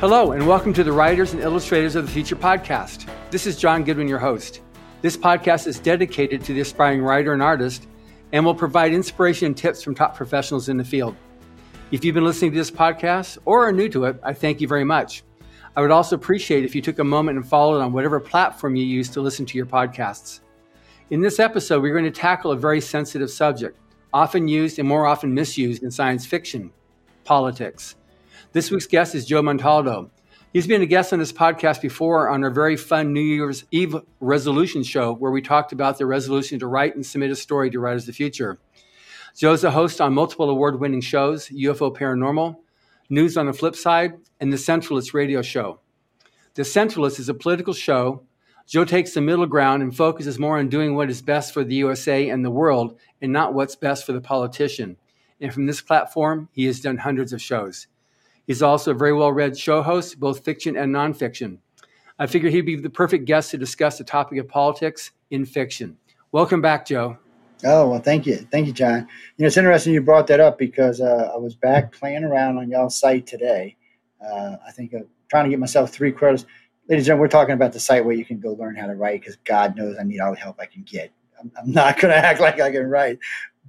Hello, and welcome to the Writers and Illustrators of the Future podcast. This is John Goodwin, your host. This podcast is dedicated to the aspiring writer and artist and will provide inspiration and tips from top professionals in the field. If you've been listening to this podcast or are new to it, I thank you very much. I would also appreciate if you took a moment and followed on whatever platform you use to listen to your podcasts. In this episode, we're going to tackle a very sensitive subject, often used and more often misused in science fiction politics. This week's guest is Joe Montaldo. He's been a guest on this podcast before on our very fun New Year's Eve resolution show, where we talked about the resolution to write and submit a story to Writers of the Future. Joe's a host on multiple award winning shows UFO Paranormal, News on the Flip Side, and The Centralist radio show. The Centralist is a political show. Joe takes the middle ground and focuses more on doing what is best for the USA and the world and not what's best for the politician. And from this platform, he has done hundreds of shows. He's also a very well read show host, both fiction and nonfiction. I figured he'd be the perfect guest to discuss the topic of politics in fiction. Welcome back, Joe. Oh, well, thank you. Thank you, John. You know, it's interesting you brought that up because uh, I was back playing around on y'all's site today. Uh, I think I'm trying to get myself three credits. Ladies and gentlemen, we're talking about the site where you can go learn how to write because God knows I need all the help I can get. I'm, I'm not going to act like I can write.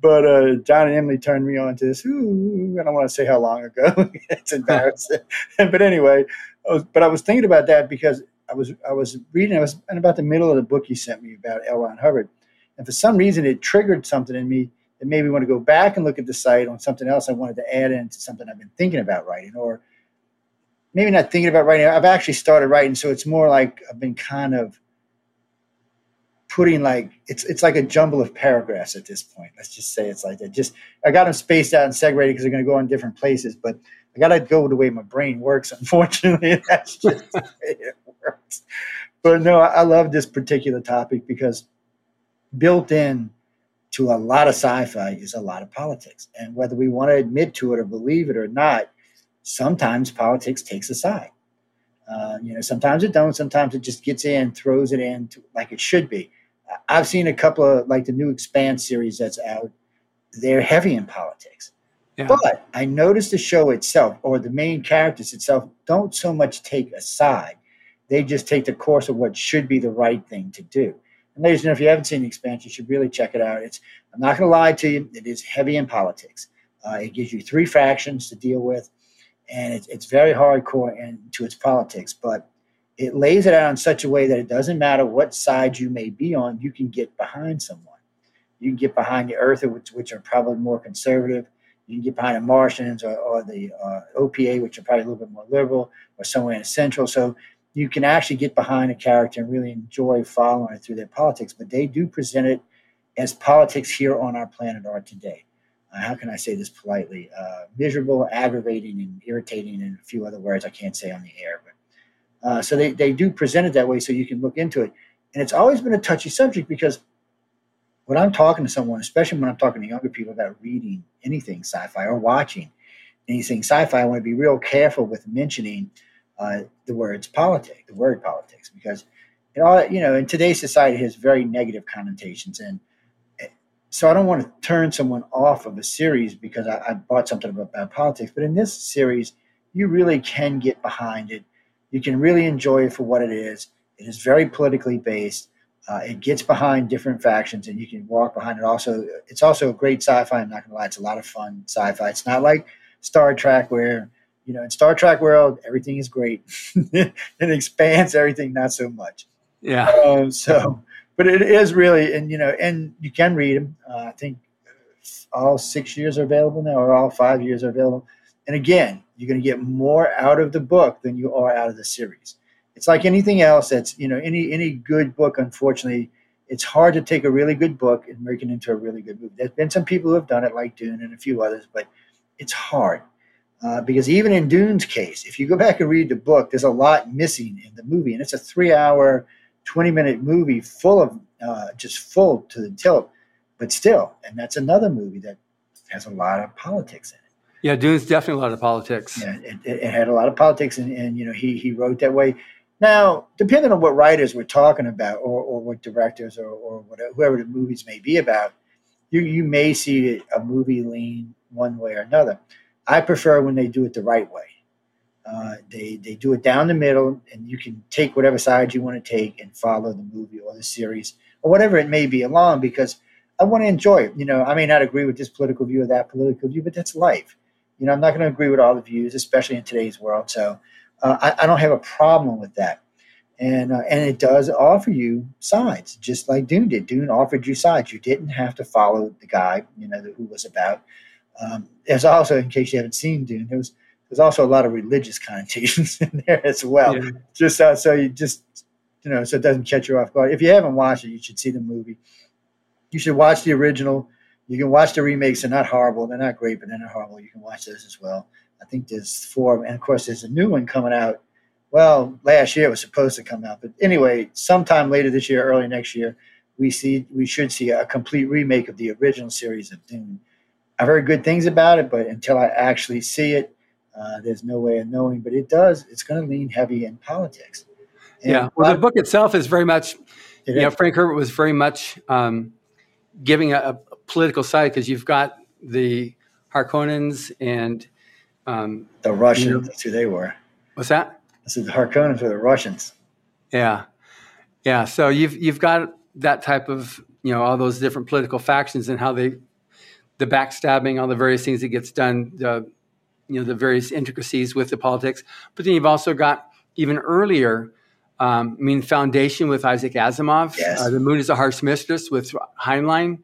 But uh, John and Emily turned me on to this. Ooh, I don't want to say how long ago. it's embarrassing. but anyway, I was, but I was thinking about that because I was I was reading. I was in about the middle of the book you sent me about L. Ron Hubbard, and for some reason it triggered something in me that made me want to go back and look at the site on something else I wanted to add into something I've been thinking about writing, or maybe not thinking about writing. I've actually started writing, so it's more like I've been kind of putting like it's it's like a jumble of paragraphs at this point. Let's just say it's like that. Just I got them spaced out and segregated because they're going to go in different places, but I got to go the way my brain works. Unfortunately, that's just the way it works. But no, I love this particular topic because built in to a lot of sci-fi is a lot of politics, and whether we want to admit to it or believe it or not, sometimes politics takes a side. Uh, you know, sometimes it don't. Sometimes it just gets in, throws it in to, like it should be. I've seen a couple of like the new Expanse series that's out. They're heavy in politics. Yeah. But I noticed the show itself or the main characters itself don't so much take a side. They just take the course of what should be the right thing to do. And ladies and gentlemen, if you haven't seen the Expanse, you should really check it out. It's I'm not going to lie to you, it is heavy in politics. Uh, it gives you three factions to deal with, and it's, it's very hardcore into its politics. But it lays it out in such a way that it doesn't matter what side you may be on, you can get behind someone. You can get behind the Earthers, which, which are probably more conservative. You can get behind the Martians or, or the uh, OPA, which are probably a little bit more liberal, or somewhere in the central. So you can actually get behind a character and really enjoy following it through their politics. But they do present it as politics here on our planet are today. Uh, how can I say this politely? Uh, miserable, aggravating, and irritating, and a few other words I can't say on the air. But uh, so they, they do present it that way so you can look into it. And it's always been a touchy subject because when I'm talking to someone, especially when I'm talking to younger people about reading anything sci fi or watching anything sci fi, I want to be real careful with mentioning uh, the words politics, the word politics, because it all, you know, in today's society has very negative connotations. And eh, so I don't want to turn someone off of a series because I, I bought something about, about politics. But in this series, you really can get behind it you can really enjoy it for what it is. It is very politically based. Uh, it gets behind different factions, and you can walk behind it. Also, it's also a great sci-fi. I'm not gonna lie, it's a lot of fun sci-fi. It's not like Star Trek where you know in Star Trek world everything is great. it expands everything not so much. Yeah. Um, so, but it is really, and you know, and you can read them. Uh, I think all six years are available now, or all five years are available. And again, you're going to get more out of the book than you are out of the series. It's like anything else that's, you know, any any good book, unfortunately, it's hard to take a really good book and make it into a really good movie. There's been some people who have done it, like Dune and a few others, but it's hard. Uh, because even in Dune's case, if you go back and read the book, there's a lot missing in the movie. And it's a three hour, 20 minute movie full of uh, just full to the tilt, but still. And that's another movie that has a lot of politics in it. Yeah, Dune's definitely a lot of politics. Yeah, it, it had a lot of politics, and, and you know he he wrote that way. Now, depending on what writers we're talking about, or, or what directors, or, or whatever, whoever the movies may be about, you you may see a movie lean one way or another. I prefer when they do it the right way. Uh, they they do it down the middle, and you can take whatever side you want to take and follow the movie or the series or whatever it may be along because I want to enjoy it. You know, I may not agree with this political view or that political view, but that's life. You know, I'm not going to agree with all the views, especially in today's world. So uh, I, I, don't have a problem with that. And uh, and it does offer you sides, just like Dune did. Dune offered you sides. You didn't have to follow the guy, you know, who was about. Um, there's also, in case you haven't seen Dune, there was there's also a lot of religious connotations in there as well. Yeah. Just uh, so you just you know, so it doesn't catch you off guard. If you haven't watched it, you should see the movie. You should watch the original. You can watch the remakes. They're not horrible. They're not great, but they're not horrible. You can watch those as well. I think there's four, and of course, there's a new one coming out. Well, last year it was supposed to come out, but anyway, sometime later this year, early next year, we see we should see a complete remake of the original series of Dune. I've heard good things about it, but until I actually see it, uh, there's no way of knowing. But it does. It's going to lean heavy in politics. And yeah. Well, the book itself is very much. You know, Frank Herbert was very much um, giving a, a, political side because you've got the Harkonnens and um, the Russians. You know, that's who they were. What's that? I said the Harkonnens were the Russians. Yeah, yeah. So you've you've got that type of you know all those different political factions and how they the backstabbing, all the various things that gets done, the you know the various intricacies with the politics. But then you've also got even earlier. Um, I mean, Foundation with Isaac Asimov. Yes. Uh, the Moon is a Harsh Mistress with Heinlein.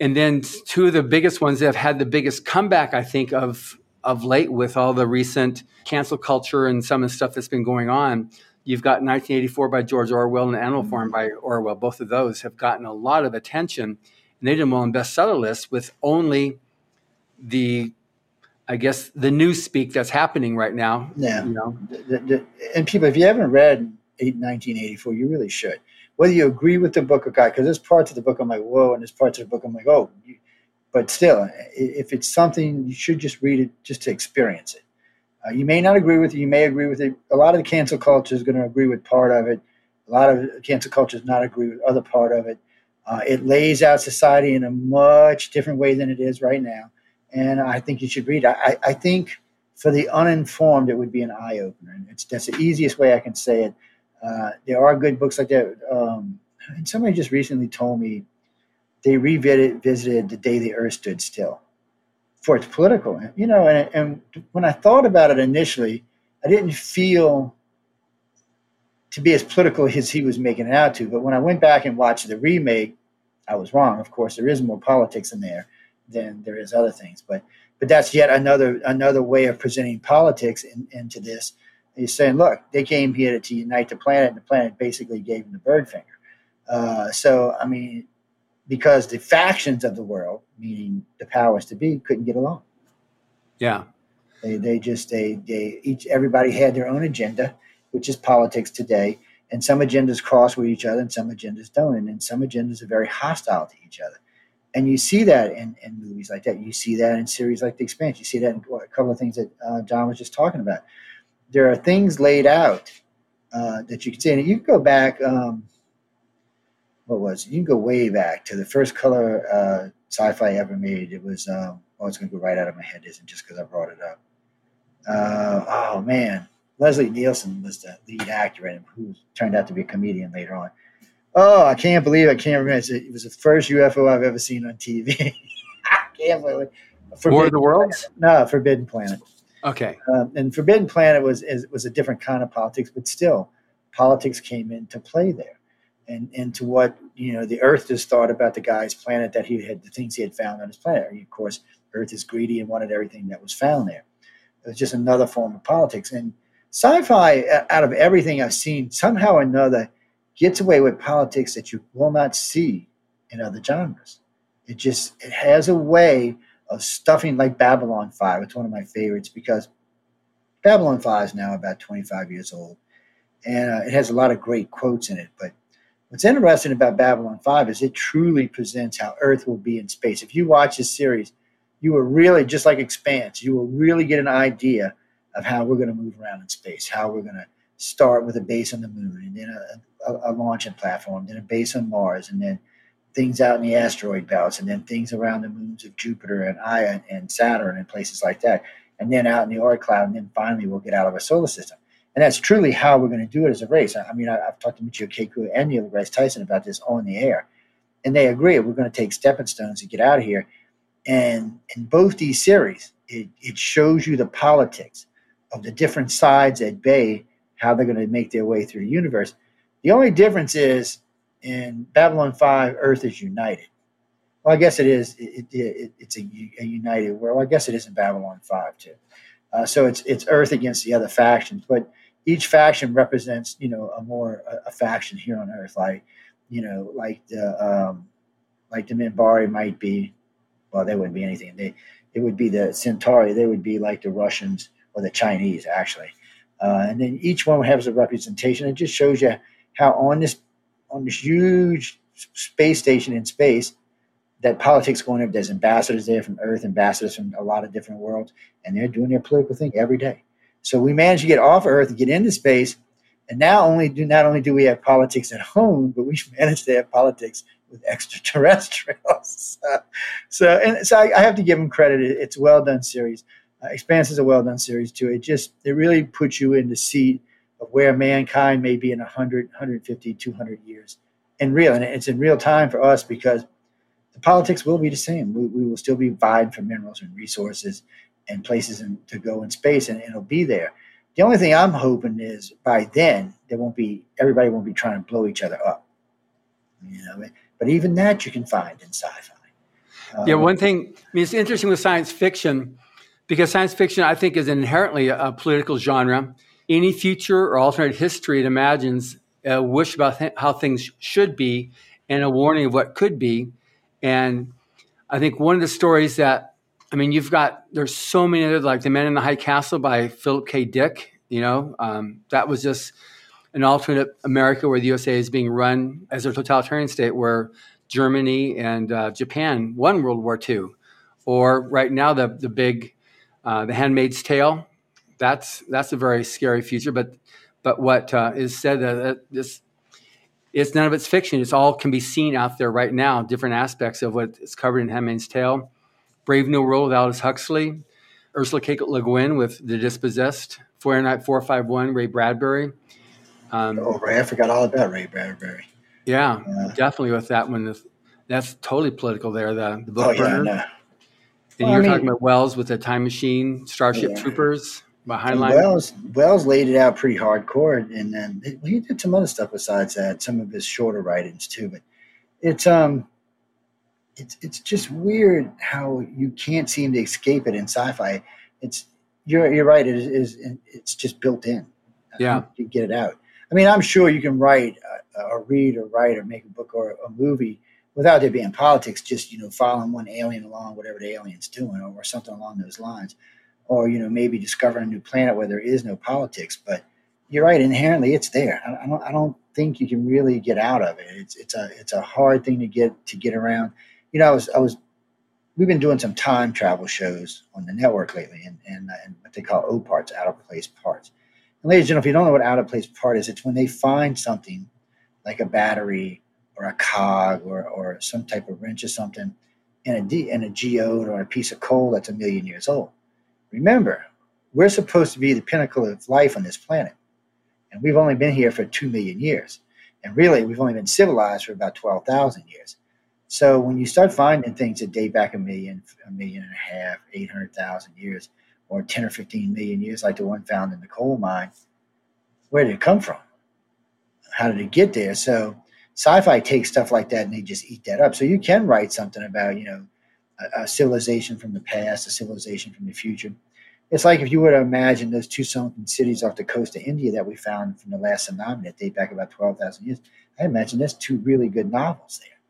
And then two of the biggest ones that have had the biggest comeback, I think, of of late with all the recent cancel culture and some of the stuff that's been going on. You've got 1984 by George Orwell and Animal Farm mm-hmm. by Orwell. Both of those have gotten a lot of attention, and they did well on bestseller lists with only the, I guess, the news speak that's happening right now. Yeah, you know, and people, if you haven't read 1984, you really should whether you agree with the book or not, because there's parts of the book I'm like, whoa, and there's parts of the book I'm like, oh, but still, if it's something, you should just read it just to experience it. Uh, you may not agree with it, you may agree with it. A lot of the cancel culture is going to agree with part of it. A lot of cancel culture does not agree with other part of it. Uh, it lays out society in a much different way than it is right now. And I think you should read. I, I think for the uninformed, it would be an eye opener. And it's, that's the easiest way I can say it. Uh, there are good books like that. Um, and somebody just recently told me they revisited The Day the Earth Stood Still for its political, you know, and, and when I thought about it initially, I didn't feel to be as political as he was making it out to. But when I went back and watched the remake, I was wrong. Of course, there is more politics in there than there is other things. But but that's yet another another way of presenting politics in, into this He's saying, look, they came here to unite the planet, and the planet basically gave them the bird finger. Uh, so, I mean, because the factions of the world, meaning the powers to be, couldn't get along. Yeah. They, they just, they, they, each, everybody had their own agenda, which is politics today. And some agendas cross with each other and some agendas don't. And then some agendas are very hostile to each other. And you see that in, in movies like that. You see that in series like The Expanse. You see that in a couple of things that uh, John was just talking about there are things laid out uh, that you can see. And you can go back. Um, what was it? You can go way back to the first color uh, sci-fi ever made. It was. Um, oh, it's going to go right out of my head. Isn't just because I brought it up. Uh, oh man, Leslie Nielsen was the lead actor in it, who turned out to be a comedian later on. Oh, I can't believe I can't remember. It was the first UFO I've ever seen on TV. I can't believe. Forbidden War of the Worlds? No, Forbidden Planet. Okay. Um, and Forbidden Planet was was a different kind of politics, but still, politics came into play there, and into what you know the Earth just thought about the guy's planet that he had the things he had found on his planet. Mean, of course, Earth is greedy and wanted everything that was found there. It was just another form of politics. And sci-fi, out of everything I've seen, somehow or another, gets away with politics that you will not see in other genres. It just it has a way of stuffing like Babylon 5. It's one of my favorites because Babylon 5 is now about 25 years old and uh, it has a lot of great quotes in it. But what's interesting about Babylon 5 is it truly presents how Earth will be in space. If you watch this series, you will really, just like Expanse, you will really get an idea of how we're going to move around in space, how we're going to start with a base on the moon and then a, a, a launching platform, then a base on Mars, and then things out in the asteroid belts and then things around the moons of Jupiter and Io and Saturn and places like that. and then out in the Oort cloud, and then finally we'll get out of our solar system. And that's truly how we're going to do it as a race. I, mean, I, have talked to Michio Kaku and Neil deGrasse Tyson about this on the air, and they agree we're going to take stepping stones to get out of here. And in both these series, it, it shows you the politics of the different sides at bay, how they're going to make their way through the universe. The only difference is in Babylon 5, Earth is united. Well, I guess it is. It, it, it's a, a, united world. I guess it is in Babylon 5 too. Uh, so it's it's Earth against the other factions, but each faction represents you know a more a, a faction here on Earth, like you know like the um, like the Minbari might be. Well, they wouldn't be anything. They it would be the Centauri. They would be like the Russians or the Chinese, actually. Uh, and then each one has a representation. It just shows you how on this on this huge space station in space, that politics going there. There's ambassadors there from Earth, ambassadors from a lot of different worlds, and they're doing their political thing every day. So we managed to get off Earth and get into space, and now only do not only do we have politics at home, but we've managed to have politics with extraterrestrials. so, and so I, I, have to give them credit. It's a well done series. Uh, Expanse is a well done series too. It just it really puts you in the seat of where mankind may be in 100, 150, 200 years. In real, and it's in real time for us because the politics will be the same. We, we will still be vying for minerals and resources and places in, to go in space, and it'll be there. The only thing I'm hoping is by then there won't be everybody won't be trying to blow each other up. You know, but even that you can find in sci-fi. Um, yeah, one thing. I mean, it's interesting with science fiction because science fiction, I think, is inherently a political genre. Any future or alternate history it imagines a wish about th- how things should be and a warning of what could be. And I think one of the stories that I mean, you've got there's so many other like the Man in the High Castle by Philip K. Dick. You know, um, that was just an alternate America where the USA is being run as a totalitarian state, where Germany and uh, Japan won World War II, or right now the the big uh, the Handmaid's Tale. That's that's a very scary future. But but what uh, is said that this it's none of it's fiction. It's all can be seen out there right now. Different aspects of what is covered in Handmaid's Tale. Brave New World with Aldous Huxley, Ursula K. Le Guin with The Dispossessed, Fahrenheit 451, Ray Bradbury. Um, oh, Ray, I forgot all about Ray Bradbury. Yeah, definitely with that one. That's totally political there, the, the book oh, burner. Yeah, no. And well, you're I mean, talking about Wells with the Time Machine, Starship yeah. Troopers, by Heinlein. Wells, Wells laid it out pretty hardcore, and then he did some other stuff besides that, some of his shorter writings too. But it's um, it's it's just weird how you can't seem to escape it in sci-fi. It's you're you're right. It is it's just built in. Yeah, you get it out. I mean, I'm sure you can write or read or write or make a book or a movie without there being politics. Just you know, following one alien along, whatever the alien's doing, or, or something along those lines, or you know, maybe discovering a new planet where there is no politics. But you're right. Inherently, it's there. I, don't. I don't think you can really get out of it. It's it's a it's a hard thing to get to get around. You know, I was I was we've been doing some time travel shows on the network lately, and and, uh, and what they call O parts, out of place parts and ladies and gentlemen, if you don't know what out of place part is, it's when they find something like a battery or a cog or, or some type of wrench or something in a, D, in a geode or a piece of coal that's a million years old. Remember, we're supposed to be the pinnacle of life on this planet. And we've only been here for two million years. And really, we've only been civilized for about 12,000 years. So when you start finding things that date back a million, a million and a half, 800,000 years, or 10 or 15 million years, like the one found in the coal mine, where did it come from? How did it get there? So sci-fi takes stuff like that and they just eat that up. So you can write something about, you know, a, civilization from the past, a civilization from the future. It's like if you were to imagine those two sunken cities off the coast of India that we found from the last tsunami that date back about 12,000 years. I imagine that's two really good novels there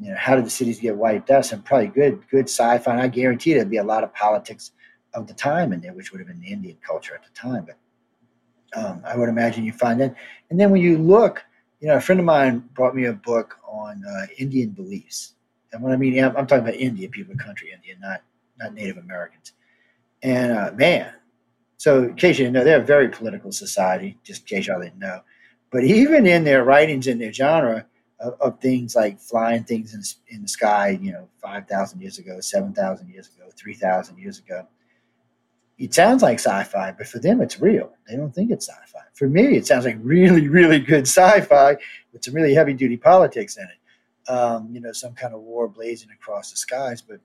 you know, how did the cities get wiped out? Some probably good, good sci-fi. And I guarantee there'd be a lot of politics of the time in there, which would have been the Indian culture at the time. But um, I would imagine you find that. And then when you look, you know, a friend of mine brought me a book on uh, Indian beliefs. And what I mean, I'm, I'm talking about India, people country India, not not Native Americans. And uh, man, so in case you didn't know, they're a very political society, just in case y'all didn't know. But even in their writings, in their genre of, of things like flying things in, in the sky, you know, 5,000 years ago, 7,000 years ago, 3,000 years ago, it sounds like sci-fi, but for them it's real. They don't think it's sci-fi. For me, it sounds like really, really good sci-fi with some really heavy-duty politics in it. Um, you know, some kind of war blazing across the skies. But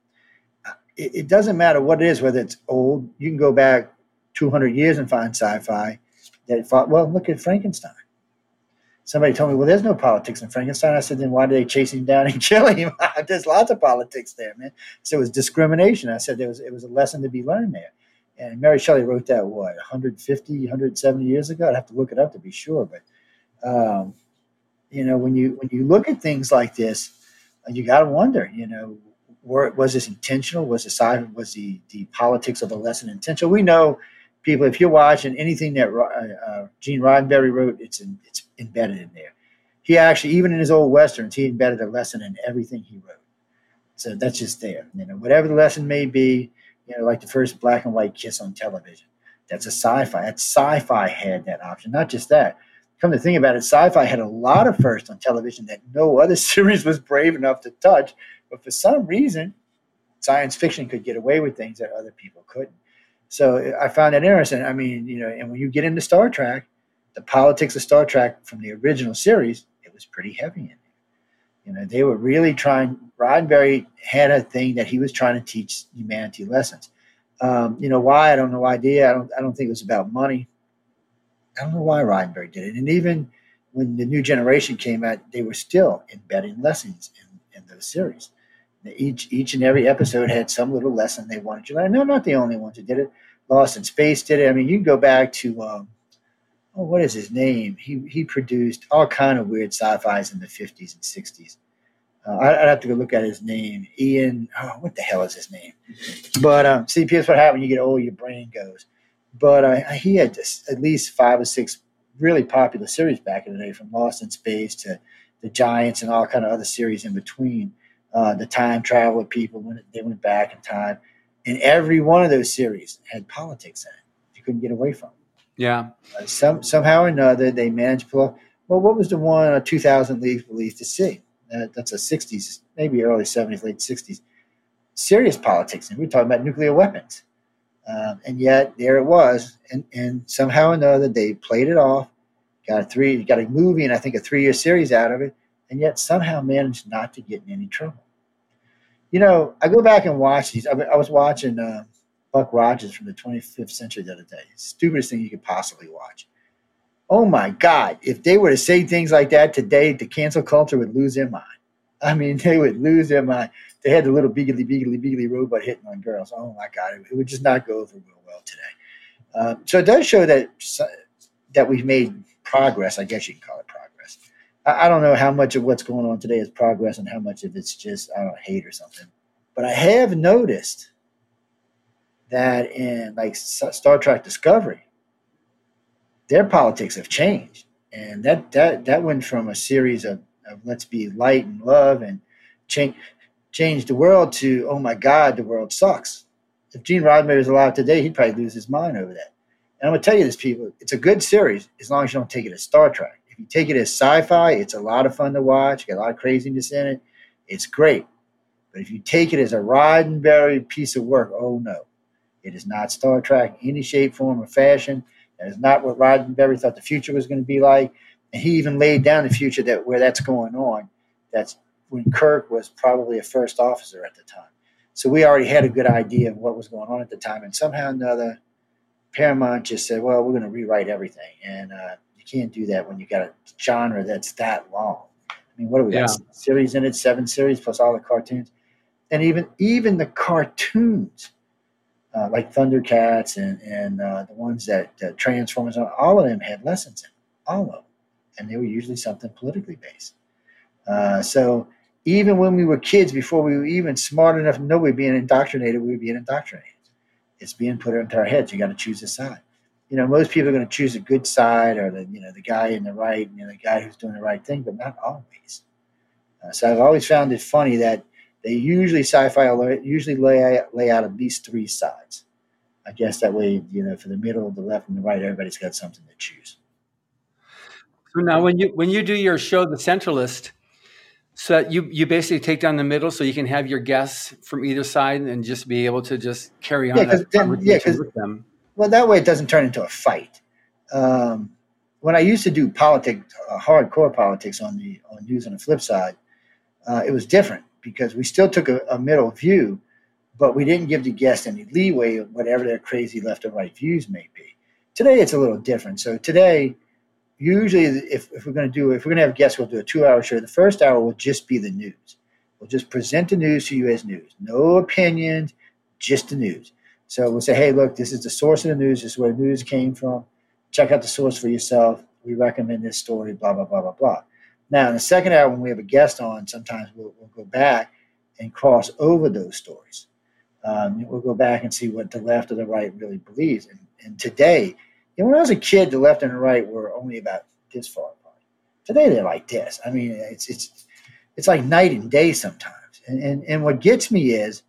uh, it, it, doesn't matter what it is, whether it's old. You can go back 200 years and find sci-fi that fought. Well, look at Frankenstein. Somebody told me, well, there's no politics in Frankenstein. I said, then why did they chase him down and kill him? there's lots of politics there, man. So it was discrimination. I said there was it was a lesson to be learned there. And Mary Shelley wrote that, what, 150, 170 years ago? I'd have to look it up to be sure. But, um, you know, when you when you look at things like this, uh, you got to wonder, you know, were, was this intentional? Was the was the, the politics of the lesson intentional? We know people, if you're watching anything that uh, uh, Gene Roddenberry wrote, it's, in, it's embedded in there. He actually, even in his old westerns, he embedded a lesson in everything he wrote. So that's just there. You know, whatever the lesson may be, you know, like the first black and white kiss on television. That's a sci-fi. That sci-fi had that option. Not just that. Come to think about it, sci-fi had a lot of first on television that no other series was brave enough to touch. But for some reason, science fiction could get away with things that other people couldn't. So I found that interesting. I mean, you know, and when you get into Star Trek, the politics of Star Trek from the original series, it was pretty heavy in there. You know, they were really trying. Roddenberry had a thing that he was trying to teach humanity lessons. Um, you know why? I don't know idea. I don't. I don't think it was about money. I don't know why Roddenberry did it. And even when the new generation came out, they were still embedding lessons in, in those series. Each each and every episode had some little lesson they wanted you to learn. No, not the only ones who did it. Lost in Space did it. I mean, you can go back to um, oh, what is his name? He he produced all kind of weird sci-fi's in the fifties and sixties. Uh, I'd have to go look at his name. Ian, oh, what the hell is his name? But um, see, here's what happens you get old, your brain goes. But uh, he had at least five or six really popular series back in the day, from Lost in Space to the Giants and all kind of other series in between. Uh, the time traveler people when they went back in time, and every one of those series had politics in it. You couldn't get away from. Yeah. Uh, some somehow or another they managed to pull. Well, what was the one uh, 2000 Leagues Beneath the Sea? Uh, that's a 60s, maybe early 70s, late 60s. Serious politics, and we're talking about nuclear weapons. Um, and yet there it was, and, and somehow or another they played it off, got a three, got a movie, and I think a three-year series out of it, and yet somehow managed not to get in any trouble. You know, I go back and watch these. I, I was watching uh, Buck Rogers from the 25th century the other day. Stupidest thing you could possibly watch. Oh my God! If they were to say things like that today, the cancel culture would lose their mind. I mean, they would lose their mind. They had the little beagly, beagly, beagly robot hitting on girls. Oh my God! It, would just not go over real well today. Um, so it does show that that we've made progress. I guess you can call it progress. I, I don't know how much of what's going on today is progress and how much of it's just I don't hate or something. But I have noticed that in like Star Trek Discovery, their politics have changed, and that that that went from a series of, of let's be light and love and change change the world to oh my God, the world sucks. If Gene Roddenberry was alive today, he'd probably lose his mind over that. And I'm gonna tell you this, people, it's a good series as long as you don't take it as Star Trek. If you take it as sci-fi, it's a lot of fun to watch. Got a lot of craziness in it. It's great. But if you take it as a Roddenberry piece of work, oh no, it is not Star Trek in any shape, form, or fashion. That is not what Roddenberry thought the future was going to be like. And he even laid down the future that where that's going on. That's when Kirk was probably a first officer at the time. So we already had a good idea of what was going on at the time. And somehow or another, Paramount just said, well, we're going to rewrite everything. And uh, you can't do that when you got a genre that's that long. I mean, what do we yeah. got? Series in it, seven series plus all the cartoons. And even even the cartoons uh, like Thundercats and and uh, the ones that uh, Transformers, all of them had lessons in all of them, and they were usually something politically based. Uh, so even when we were kids, before we were even smart enough to know we were being indoctrinated, we were being indoctrinated. It's being put into our heads. You got to choose a side. You know, most people are going to choose a good side, or the you know the guy in the right, you know, the guy who's doing the right thing, but not always. Uh, so I've always found it funny that they usually sci-fi usually lay out, lay out at least three sides. I guess that way, you know, for the middle, the left, and the right, everybody's got something to choose. So now, when you when you do your show, The Centralist, So you you basically take down the middle, so you can have your guests from either side and just be able to just carry on. Yeah, because yeah, with them. Well, that way it doesn't turn into a fight. Um, when I used to do politics, uh, hardcore politics on the on news on the flip side, uh, it was different because we still took a, a, middle view, but we didn't give the guests any leeway of whatever their crazy left or right views may be. Today it's a little different. So today usually if, if we're going to do if we're going to have guests we'll do a two hour show. The first hour will just be the news. We'll just present the news to you as news. No opinions just the news. So we'll say hey look this is the source of the news. This is where the news came from. Check out the source for yourself. We recommend this story blah blah blah blah blah. Now in the second hour when we have a guest on sometimes we'll, we'll go back and cross over those stories. Um, we'll go back and see what the left or the right really believes. And, and today know, when I was a kid, the left and the right were only about this far apart. Today they're like this. I mean, it's it's it's like night and day sometimes. And and, and what gets me is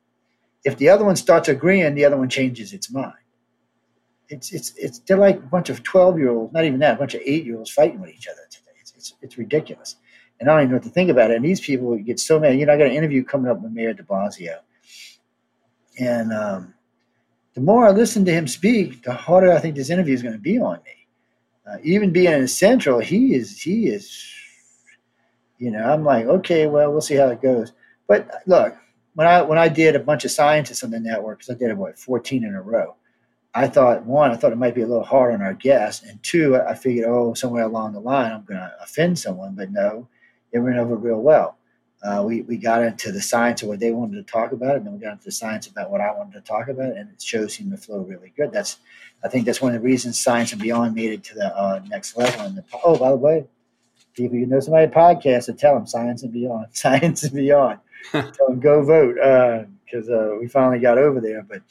if the other one starts agreeing, the other one changes its mind. It's it's it's they're like a bunch of twelve year olds, not even that, a bunch of eight year olds fighting with each other today. It's, it's it's ridiculous. And I don't even know what to think about it. And these people get so mad. You know, I got an interview coming up with Mayor De Blasio, and um, the more I listen to him speak, the harder I think this interview is going to be on me. Uh, even being in Central, he is he is, you know, I'm like, okay, well, we'll see how it goes. But look, when I when I did a bunch of scientists on the network, because I did what 14 in a row, I thought one, I thought it might be a little hard on our guests, and two, I figured, oh, somewhere along the line, I'm going to offend someone. But no, it went over real well uh, we, we got into the science of what they wanted to talk about, and then we got into the science about what I wanted to talk about, and it shows seemed to flow really good. That's, I think that's one of the reasons Science and Beyond made it to the uh, next level. And the, oh, by the way, people, you know somebody podcast, and tell them Science and Beyond, Science and Beyond. tell them go vote because uh, uh, we finally got over there. But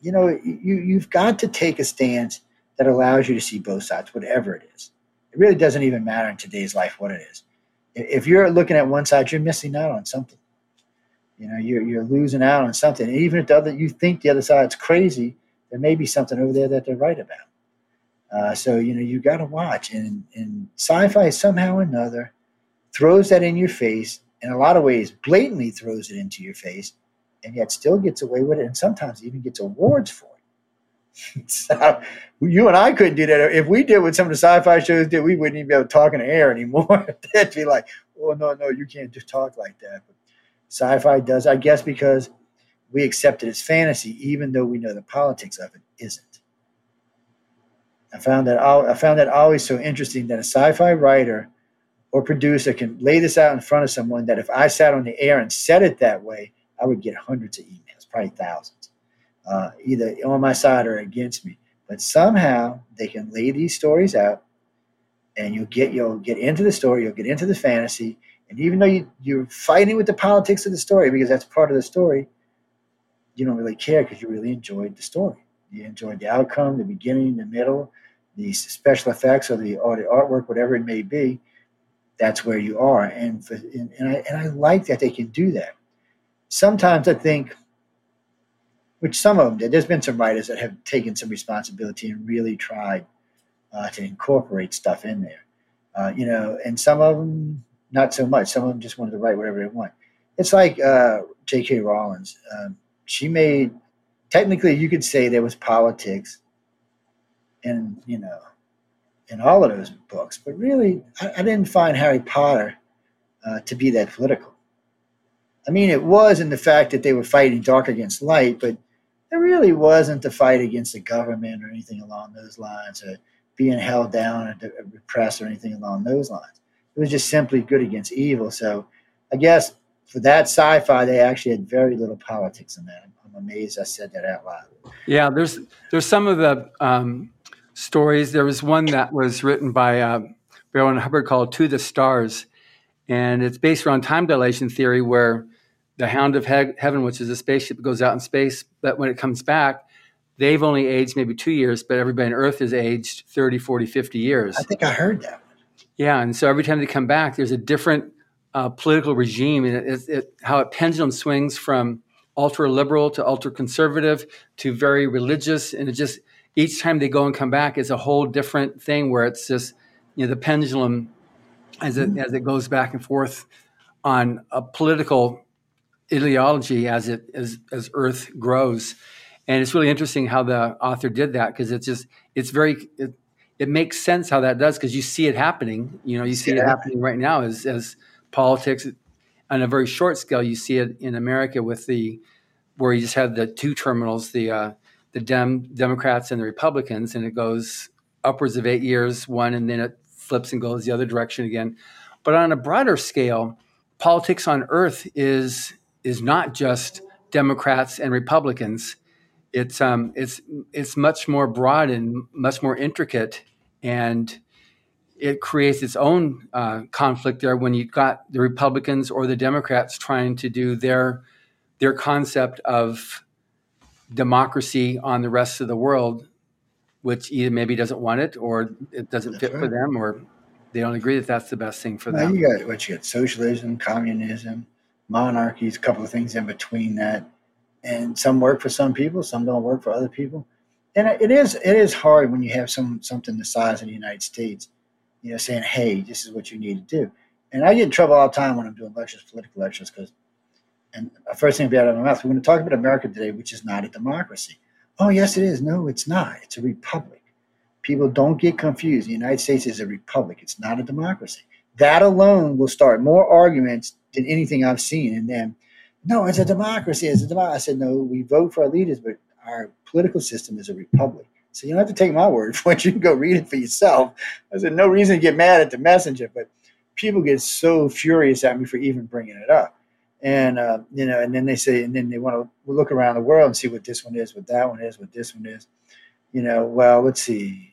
you know, you you've got to take a stance that allows you to see both sides, whatever it is. It really doesn't even matter in today's life what it is if you're looking at one side, you're missing out on something. You know, you're you're losing out on something. And even if the other you think the other side's crazy, there may be something over there that they're right about. Uh, so you know you got to watch, and and sci-fi somehow or another throws that in your face in a lot of ways, blatantly throws it into your face, and yet still gets away with it, and sometimes even gets awards for it. so, you and I couldn't do that. If we did what some of the sci-fi shows did, we wouldn't even be able to talk in the air anymore. They'd be like, "Oh no, no, you can't just talk like that." But sci-fi does, I guess, because we accept it as fantasy, even though we know the politics of it isn't. I found that I found that always so interesting that a sci-fi writer or producer can lay this out in front of someone that if I sat on the air and said it that way, I would get hundreds of emails, probably thousands, uh, either on my side or against me. But somehow they can lay these stories out, and you'll get you'll get into the story, you'll get into the fantasy, and even though you, you're fighting with the politics of the story because that's part of the story, you don't really care because you really enjoyed the story. You enjoyed the outcome, the beginning, the middle, the special effects, or the, or the artwork, whatever it may be. That's where you are, and for, and, and I and I like that they can do that. Sometimes I think which some of them did. There's been some writers that have taken some responsibility and really tried uh, to incorporate stuff in there. Uh, you know, and some of them not so much. Some of them just wanted to write whatever they want. It's like uh, J.K. Rowling's. Um, she made technically you could say there was politics in you know in all of those books, but really I, I didn't find Harry Potter uh, to be that political. I mean, it was in the fact that they were fighting dark against light, but there really wasn't a fight against the government or anything along those lines, or being held down or repressed or anything along those lines. It was just simply good against evil. So I guess for that sci-fi, they actually had very little politics in that. I'm amazed I said that out loud. Yeah, there's there's some of the um, stories. There was one that was written by uh, L. Hubbard called "To the Stars," and it's based around time dilation theory, where the Hound of he- Heaven, which is a spaceship that goes out in space, but when it comes back, they've only aged maybe two years, but everybody on Earth has aged 30, 40, 50 years. I think I heard that. Yeah, and so every time they come back, there's a different uh, political regime, and it, it, how it pendulum swings from ultra liberal to ultra conservative to very religious, and it just each time they go and come back is a whole different thing where it's just you know the pendulum as it mm-hmm. as it goes back and forth on a political ideology as it as as Earth grows, and it's really interesting how the author did that because it's just it's very it, it makes sense how that does because you see it happening. You know, you see yeah. it happening right now as as politics on a very short scale. You see it in America with the where you just have the two terminals, the uh, the Dem- Democrats and the Republicans, and it goes upwards of eight years, one, and then it flips and goes the other direction again. But on a broader scale, politics on Earth is is not just Democrats and Republicans. It's um, it's it's much more broad and much more intricate, and it creates its own uh, conflict there when you've got the Republicans or the Democrats trying to do their their concept of democracy on the rest of the world, which either maybe doesn't want it or it doesn't that's fit right. for them or they don't agree that that's the best thing for them. you got what you got socialism, communism, monarchies, a couple of things in between that, and some work for some people, some don't work for other people. And it is it is hard when you have some something the size of the United States, you know, saying, "Hey, this is what you need to do." And I get in trouble all the time when I'm doing lectures, political lectures, because and the first thing to be out of my mouth, we're going to talk about America today, which is not a democracy. Oh, yes, it is. No, it's not. It's a republic. People don't get confused. The United States is a republic. It's not a democracy. That alone will start more arguments than anything I've seen. And then, no, it's a democracy. It's a democracy. I said, no, we vote for our leaders, but our political system is a republic. So you don't have to take my word for it. You can go read it for yourself. I said, no reason to get mad at the messenger, but people get so furious at me for even bringing it up. And uh, you know, and then they say, and then they want to look around the world and see what this one is, what that one is, what this one is. You know, well, let's see,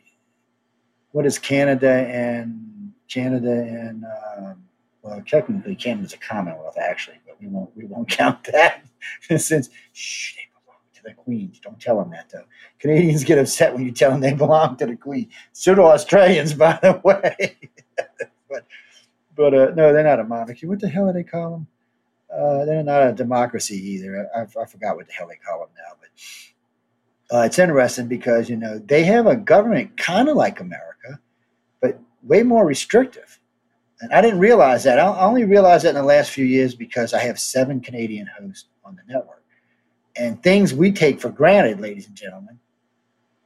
what is Canada and Canada and um, well, technically Canada's a Commonwealth actually, but we won't we won't count that since shh, they belong to the Queen. Don't tell them that though. Canadians get upset when you tell them they belong to the Queen. So do Australians, by the way. but but uh, no, they're not a monarchy. What the hell do they call them? Uh, they're not a democracy either. I, I, forgot what the hell they call them now, but uh, it's interesting because you know they have a government kind of like America, way more restrictive. And I didn't realize that. I only realized that in the last few years because I have seven Canadian hosts on the network, and things we take for granted, ladies and gentlemen,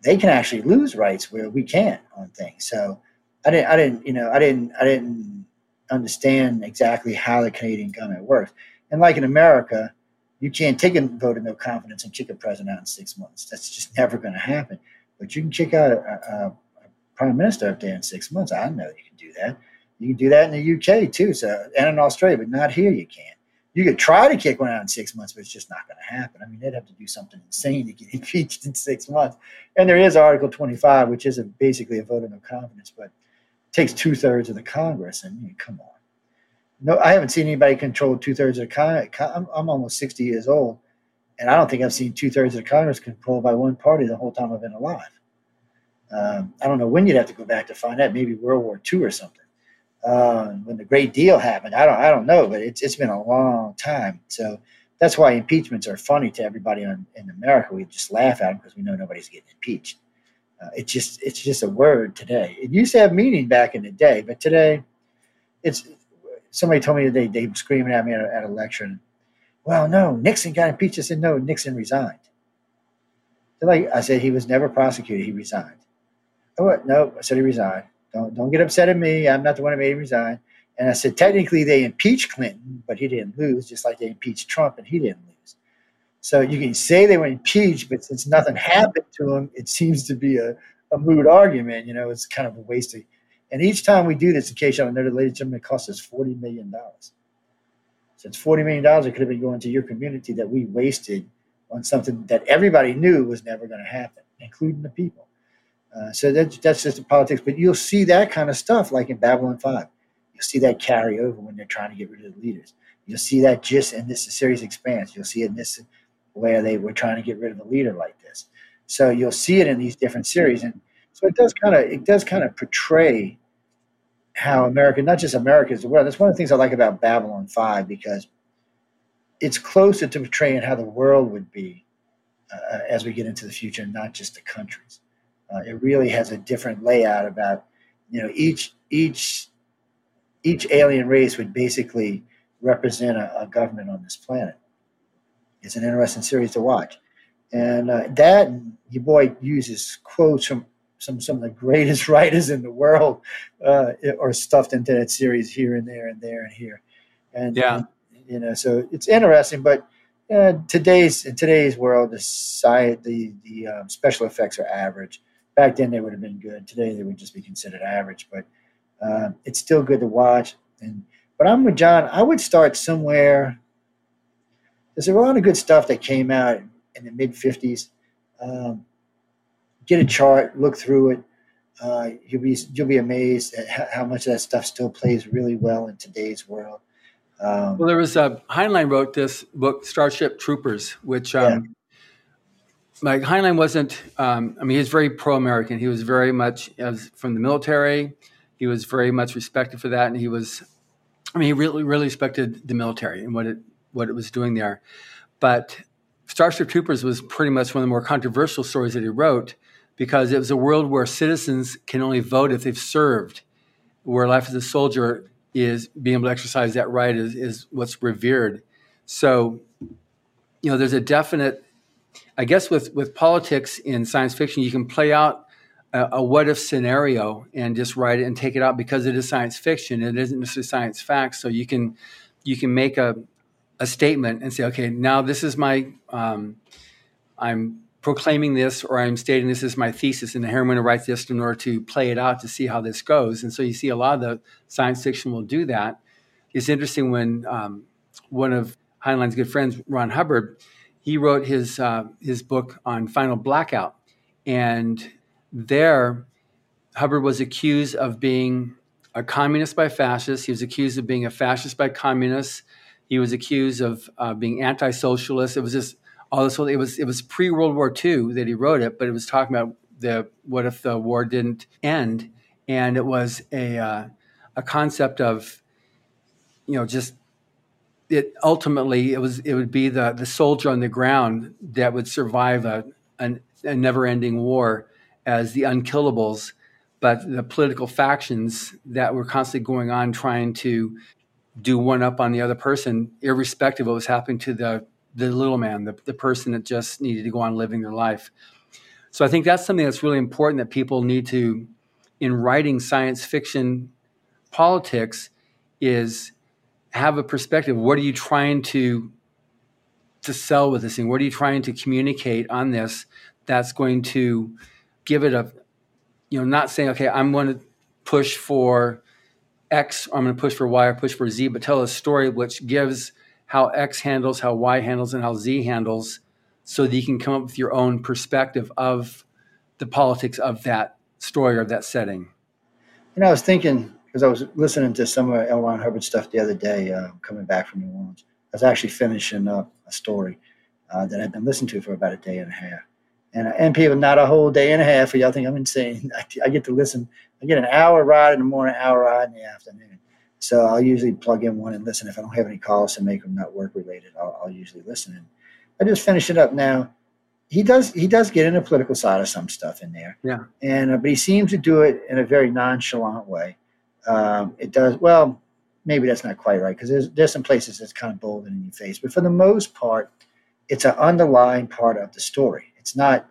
they can actually lose rights where we can't on things. So I didn't, I didn't, you know, I didn't, I didn't understand exactly how the Canadian government works. And like in America, you can't take a vote of no confidence and kick a president out in six months. That's just never going to happen. But you can kick out a, a, a, prime minister up there in six months. I know you can do that. You can do that in the UK too, so and in Australia, but not here. You can't. You could try to kick one out in six months, but it's just not going to happen. I mean, they'd have to do something insane to get impeached in six months. And there is Article 25, which is a, basically a vote of no confidence, but takes two thirds of the Congress. And I mean, come on no, I haven't seen anybody control two thirds of the Congress. I'm, I'm almost 60 years old, and I don't think I've seen two thirds of the Congress controlled by one party the whole time I've been alive. Um, I don't know when you'd have to go back to find that. Maybe World War II or something. Uh, when the Great Deal happened, I don't, I don't know, but it's it's been a long time. So that's why impeachments are funny to everybody in America. We just laugh at them because we know nobody's getting impeached. Uh, it's just it's just a word today. It used to have meaning back in the day, but today it's somebody told me today they were screaming at me at a, at a lecture. And, well, no, Nixon got impeached. I said, no, Nixon resigned. They're like I said, he was never prosecuted. He resigned. Oh, what? No, I said he resigned. Don't don't get upset at me. I'm not the one who made him resign. And I said, technically, they impeached Clinton, but he didn't lose, just like they impeached Trump, and he didn't lose. So you can say they were impeached, but since nothing happened to him, it seems to be a, a moot argument. You know, it's kind of a waste of and each time we do this, in case y'all know, ladies and gentlemen, it costs us $40 million. So it's $40 million that could have been going to your community that we wasted on something that everybody knew was never going to happen, including the people. Uh, so that, that's just the politics. But you'll see that kind of stuff like in Babylon 5. You'll see that carry over when they're trying to get rid of the leaders. You'll see that just in this series expanse. You'll see it in this where they were trying to get rid of a leader like this. So you'll see it in these different series. And so it does kind of it does kind of portray how America, not just America, is the world. That's one of the things I like about Babylon 5 because it's closer to portraying how the world would be uh, as we get into the future, not just the countries. Uh, it really has a different layout about, you know, each each each alien race would basically represent a, a government on this planet. It's an interesting series to watch. And uh, that, your boy uses quotes from some some of the greatest writers in the world, uh, or stuffed into that series here and there and there and here, and yeah, and, you know, so it's interesting. But uh, today's in today's world, the sci- the the um, special effects are average. Back then, they would have been good. Today, they would just be considered average. But uh, it's still good to watch. And but I'm with John. I would start somewhere. There's a lot of good stuff that came out in the mid '50s. Um, get a chart, look through it. Uh, you'll be you'll be amazed at how much of that stuff still plays really well in today's world. Um, well, there was a uh, Heinlein wrote this book, Starship Troopers, which um. Like Heinlein wasn't. Um, I mean, he was very pro-American. He was very much from the military. He was very much respected for that, and he was. I mean, he really really respected the military and what it what it was doing there. But Starship Troopers was pretty much one of the more controversial stories that he wrote because it was a world where citizens can only vote if they've served, where life as a soldier is being able to exercise that right is, is what's revered. So, you know, there's a definite, I guess, with, with politics in science fiction, you can play out a, a what if scenario and just write it and take it out because it is science fiction. It isn't necessarily science fact. So you can you can make a a statement and say, okay, now this is my um, I'm proclaiming this or I'm stating this is my thesis, and here I'm going to write this in order to play it out to see how this goes. And so you see a lot of the science fiction will do that. It's interesting when um, one of Heinlein's good friends, Ron Hubbard, he wrote his uh, his book on Final Blackout, and there Hubbard was accused of being a communist by fascists. He was accused of being a fascist by communists. He was accused of uh, being anti-socialist. It was just all this. It was it was pre World War II that he wrote it, but it was talking about the what if the war didn't end, and it was a uh, a concept of you know just it ultimately it was it would be the the soldier on the ground that would survive a an, a never ending war as the unkillables, but the political factions that were constantly going on trying to do one up on the other person, irrespective of what was happening to the the little man, the, the person that just needed to go on living their life. So I think that's something that's really important that people need to, in writing science fiction politics, is have a perspective. What are you trying to to sell with this thing? What are you trying to communicate on this that's going to give it a, you know, not saying, okay, I'm going to push for X, or I'm going to push for Y, or push for Z, but tell a story which gives how X handles, how Y handles, and how Z handles, so that you can come up with your own perspective of the politics of that story or that setting. And I was thinking because I was listening to some of L. Ron Hubbard stuff the other day, uh, coming back from New Orleans. I was actually finishing up a story uh, that I'd been listening to for about a day and a half. And, and people, not a whole day and a half, for y'all think I'm insane. I, I get to listen. I get an hour ride in the morning, hour ride in the afternoon. So I'll usually plug in one and listen. If I don't have any calls to make them not work related, I'll, I'll usually listen. And I just finish it up now. He does he does get in the political side of some stuff in there. Yeah. And uh, but he seems to do it in a very nonchalant way. Um, it does well. Maybe that's not quite right because there's there's some places that's kind of bold in your face, but for the most part, it's an underlying part of the story. It's not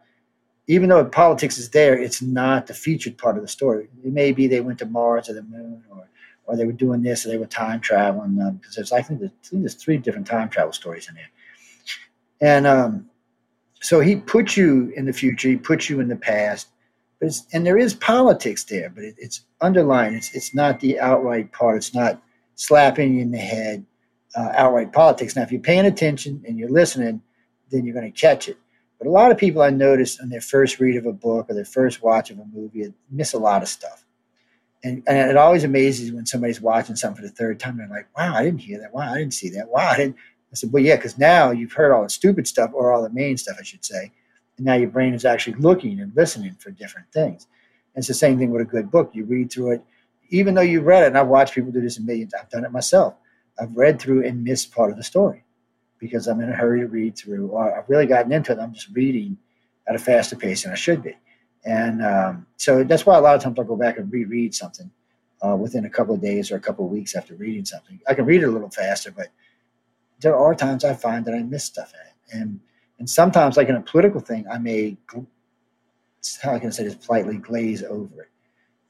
even though politics is there, it's not the featured part of the story. It may be they went to Mars or the moon or or they were doing this, or they were time traveling. Because um, there's, I think, there's, I think there's three different time travel stories in there. And um, so he puts you in the future, he puts you in the past, it's, and there is politics there, but it, it's underlying. It's it's not the outright part. It's not slapping you in the head, uh, outright politics. Now, if you're paying attention and you're listening, then you're going to catch it. But a lot of people I notice on their first read of a book or their first watch of a movie miss a lot of stuff and, and it always amazes when somebody's watching something for the third time. They're like, wow, I didn't hear that. Wow, I didn't see that. Wow, I didn't. I said, well, yeah, because now you've heard all the stupid stuff or all the main stuff, I should say. Now your brain is actually looking and listening for different things. And it's the same thing with a good book. You read through it, even though you've read it, and I've watched people do this a million times. I've done it myself. I've read through and missed part of the story because I'm in a hurry to read through, or I've really gotten into it. I'm just reading at a faster pace than I should be. And um, so that's why a lot of times I'll go back and reread something uh, within a couple of days or a couple of weeks after reading something. I can read it a little faster, but there are times I find that I miss stuff in it, and and sometimes, like in a political thing, I may how I can say this politely glaze over it,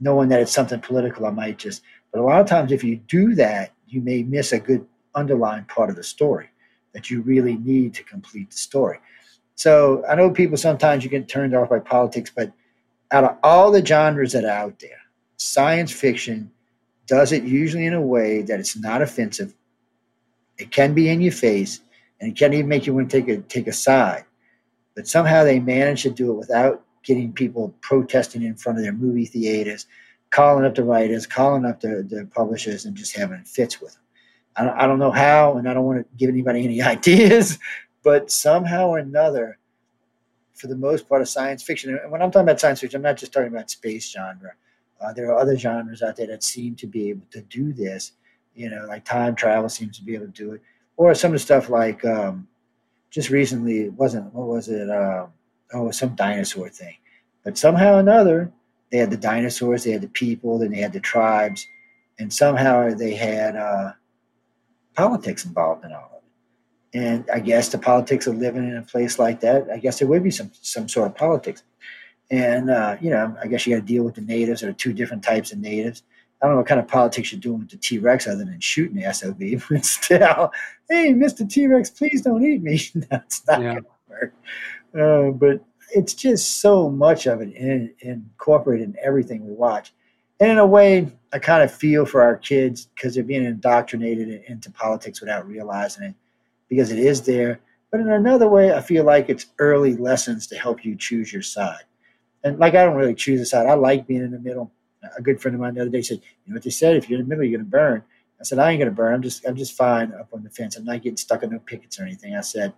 knowing that it's something political. I might just, but a lot of times, if you do that, you may miss a good underlying part of the story that you really need to complete the story. So I know people sometimes you get turned off by politics, but out of all the genres that are out there, science fiction does it usually in a way that it's not offensive. It can be in your face, and it can't even make you want to take a take a side. But somehow they manage to do it without getting people protesting in front of their movie theaters, calling up the writers, calling up the, the publishers, and just having fits with them. I don't, I don't know how, and I don't want to give anybody any ideas, but somehow or another, for the most part of science fiction, and when I'm talking about science fiction, I'm not just talking about space genre. Uh, there are other genres out there that seem to be able to do this. You know, like time travel seems to be able to do it, or some of the stuff like um, just recently it wasn't what was it? Uh, oh, some dinosaur thing, but somehow or another they had the dinosaurs, they had the people, then they had the tribes, and somehow they had uh, politics involved in all of it. And I guess the politics of living in a place like that, I guess there would be some some sort of politics. And uh, you know, I guess you got to deal with the natives. Are two different types of natives. I don't know what kind of politics you're doing with the T Rex other than shooting the SOB, but still, hey, Mr. T Rex, please don't eat me. That's not yeah. going to work. Uh, but it's just so much of it in, incorporated in everything we watch. And in a way, I kind of feel for our kids because they're being indoctrinated into politics without realizing it because it is there. But in another way, I feel like it's early lessons to help you choose your side. And like, I don't really choose a side. I like being in the middle. A good friend of mine the other day said, "You know what they said? If you're in the middle, you're going to burn." I said, "I ain't going to burn. I'm just, I'm just fine up on the fence. I'm not getting stuck on no pickets or anything." I said,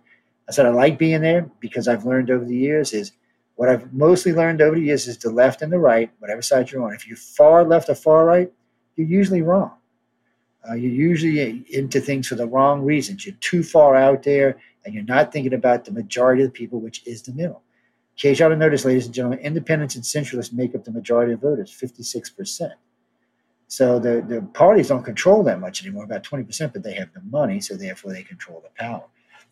"I said I like being there because I've learned over the years is what I've mostly learned over the years is the left and the right, whatever side you're on. If you're far left or far right, you're usually wrong. Uh, you're usually into things for the wrong reasons. You're too far out there, and you're not thinking about the majority of the people, which is the middle. You ought to notice, ladies and gentlemen, independents and centralists make up the majority of voters, 56%. So the, the parties don't control that much anymore, about 20%, but they have the money, so therefore they control the power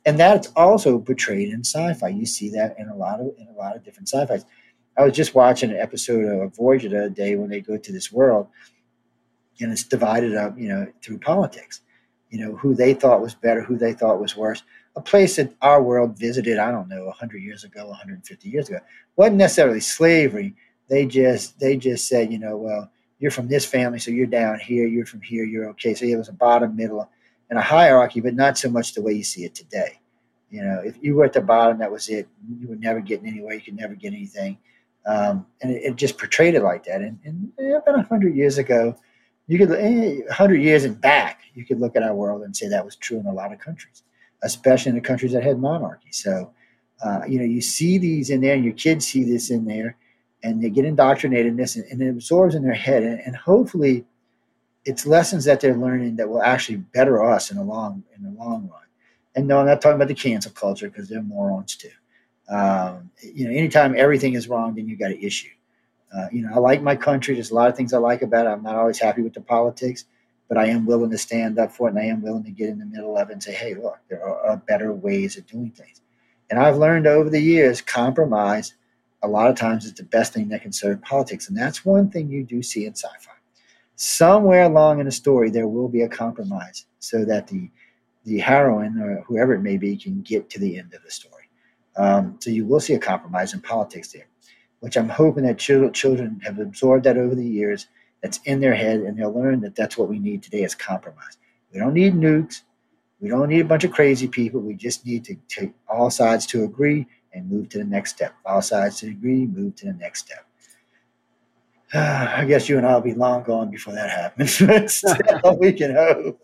and that's also portrayed in sci-fi. You see that in a lot of in a lot of different sci-fis. I was just watching an episode of Voyager the other day when they go to this world, and it's divided up, you know, through politics. You know, who they thought was better, who they thought was worse. A place that our world visited, I don't know, 100 years ago, 150 years ago, wasn't necessarily slavery. They just they just said, you know, well, you're from this family, so you're down here. You're from here, you're okay. So it was a bottom, middle, and a hierarchy, but not so much the way you see it today. You know, if you were at the bottom, that was it. You were never getting anywhere. You could never get anything. Um, and it, it, just portrayed it like that. And, and about 100 years ago, you could, 100 eh, years and back, you could look at our world and say that was true in a lot of countries, especially in the countries that had monarchy. So, uh, you know, you see these in there, and your kids see this in there, and they get indoctrinated in this, and, and it absorbs in their head. And, and hopefully, it's lessons that they're learning that will actually better us in the long in the long run. And no, I'm not talking about the cancel culture because they're morons too. Um, you know, anytime everything is wrong, then you got an issue. Uh, you know, I like my country. There's a lot of things I like about it. I'm not always happy with the politics, but I am willing to stand up for it, and I am willing to get in the middle of it and say, "Hey, look, there are, are better ways of doing things." And I've learned over the years, compromise a lot of times is the best thing that can serve politics, and that's one thing you do see in sci-fi somewhere along in the story there will be a compromise so that the the heroine or whoever it may be can get to the end of the story. Um, so you will see a compromise in politics there, which I'm hoping that children have absorbed that over the years. That's in their head, and they'll learn that that's what we need today is compromise. We don't need nukes. We don't need a bunch of crazy people. We just need to take all sides to agree and move to the next step. All sides to agree, move to the next step. I guess you and I will be long gone before that happens, still, we can hope.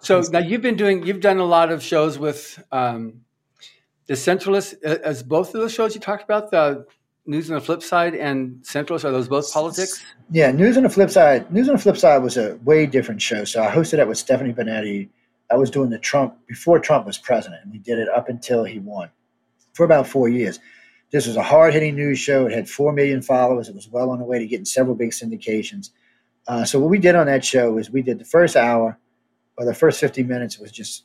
so now you've been doing, you've done a lot of shows with um, the Centralists. As both of those shows you talked about, the News on the Flip Side and Centralists, are those both politics? Yeah, News on the Flip Side. News on the Flip Side was a way different show. So I hosted that with Stephanie Benetti. I was doing the Trump before Trump was president, and we did it up until he won for about four years. This was a hard hitting news show. It had 4 million followers. It was well on the way to getting several big syndications. Uh, so what we did on that show is we did the first hour or the first 50 minutes was just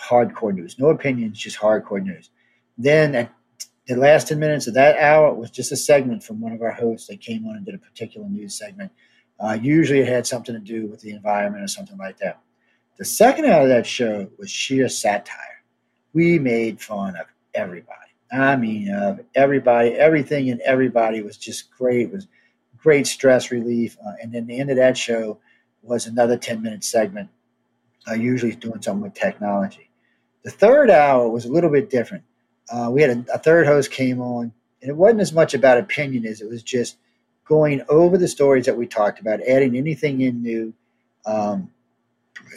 hardcore news, no opinions, just hardcore news. Then at the last 10 minutes of that hour was just a segment from one of our hosts that came on and did a particular news segment. Uh, usually it had something to do with the environment or something like that. The second hour of that show was sheer satire. We made fun of everybody. I mean, of everybody, everything and everybody was just great. It was great stress relief. Uh, and then the end of that show was another 10 minute segment, uh, usually doing something with technology. The third hour was a little bit different. Uh, we had a, a, third host came on, and it wasn't as much about opinion as it was just going over the stories that we talked about, adding anything in new, um,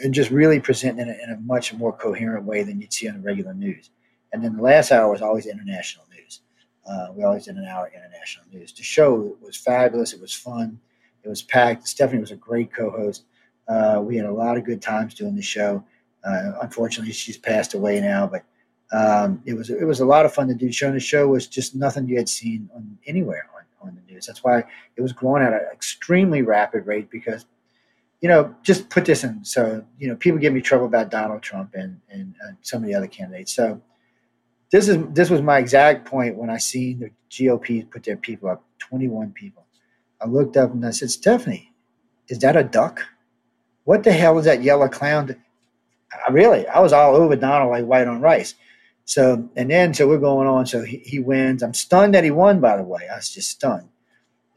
and just really presenting in a, in a, much more coherent way than you'd see on the regular news. And then the last hour was always international news. Uh, we always did an hour international news. The show was fabulous. It was fun. It was packed. Stephanie was a great co-host. Uh, we had a lot of good times doing the show. Uh, unfortunately, she's passed away now, but um, it was it was a lot of fun to do. Showing the show was just nothing you had seen on anywhere on, on the news. That's why it was growing at an extremely rapid rate because, you know, just put this in. So you know, people give me trouble about Donald Trump and and, some of the other candidates. So this is this was my exact point when I seen the GOP put their people up, twenty one people. I looked up and I said, Stephanie, is that a duck? What the hell is that yellow clown? I really, I was all over Donald like white on rice. So, and then, so we're going on. So he, he wins. I'm stunned that he won, by the way. I was just stunned.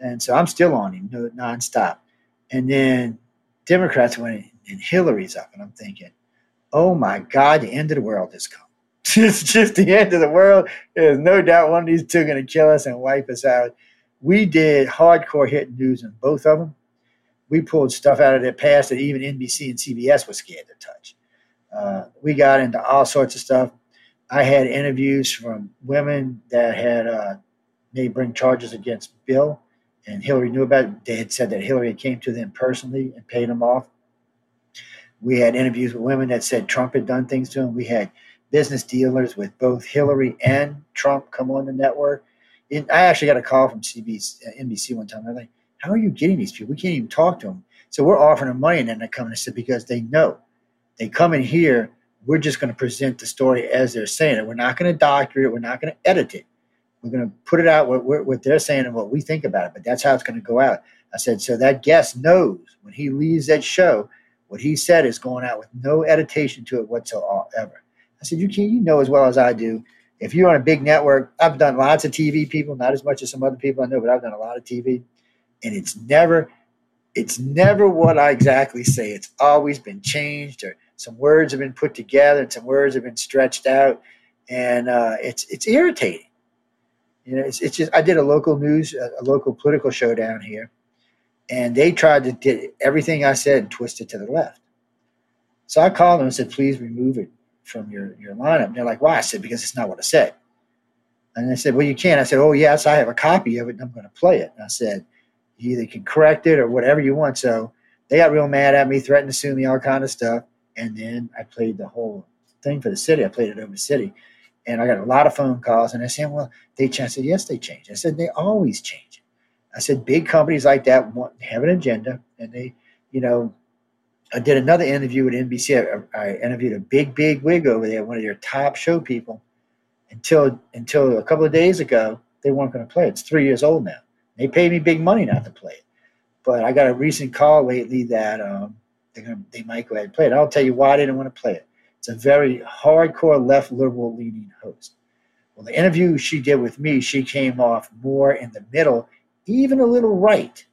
And so I'm still on him nonstop. And then Democrats win, and Hillary's up. And I'm thinking, oh my God, the end of the world has come. it's just the end of the world. There's no doubt one of these two going to kill us and wipe us out. We did hardcore hit news on both of them. We pulled stuff out of their past that even NBC and CBS was scared to touch. Uh, we got into all sorts of stuff. I had interviews from women that had uh, may bring charges against Bill, and Hillary knew about it. They had said that Hillary came to them personally and paid them off. We had interviews with women that said Trump had done things to them. We had business dealers with both Hillary and Trump come on the network. I actually got a call from CBS, uh, NBC one time. They're like, "How are you getting these people? We can't even talk to them." So we're offering them money, and then they come and said because they know they come in here we're just going to present the story as they're saying it. We're not going to doctor it. We're not going to edit it. We're going to put it out what, what they're saying and what we think about it. But that's how it's going to go out. I said, so that guest knows when he leaves that show, what he said is going out with no editation to it whatsoever. I said, you can you know as well as I do. If you're on a big network, I've done lots of TV people, not as much as some other people I know, but I've done a lot of TV, and it's never, it's never what I exactly say. It's always been changed or some words have been put together and some words have been stretched out, and uh, it's it's irritating. You know, it's, it's just I did a local news, a, local political show down here, and they tried to get everything I said and twist it to the left. So I called them and said, please remove it from your, your lineup. And they're like, why? I said, because it's not what I said. And they said, well, you can't. I said, oh, yes, I have a copy of it and I'm going to play it. And I said, you either can correct it or whatever you want. So they got real mad at me, threatened to sue me, all kind of stuff and then I played the whole thing for the city. I played it over the city, and I got a lot of phone calls. And I said, "Well, they changed." I said, "Yes, they change." I said, "They always change." I said, "Big companies like that want have an agenda, and they, you know." I did another interview with NBC. I, I interviewed a big, big wig over there, one of their top show people. Until until a couple of days ago, they weren't going to play it. It's three years old now. They paid me big money not to play it. But I got a recent call lately that um, they're gonna they might go ahead and play it. I'll tell you why they didn't want to play it. It's a very hardcore left liberal leaning host. Well, the interview she did with me, she came off more in the middle, even a little right,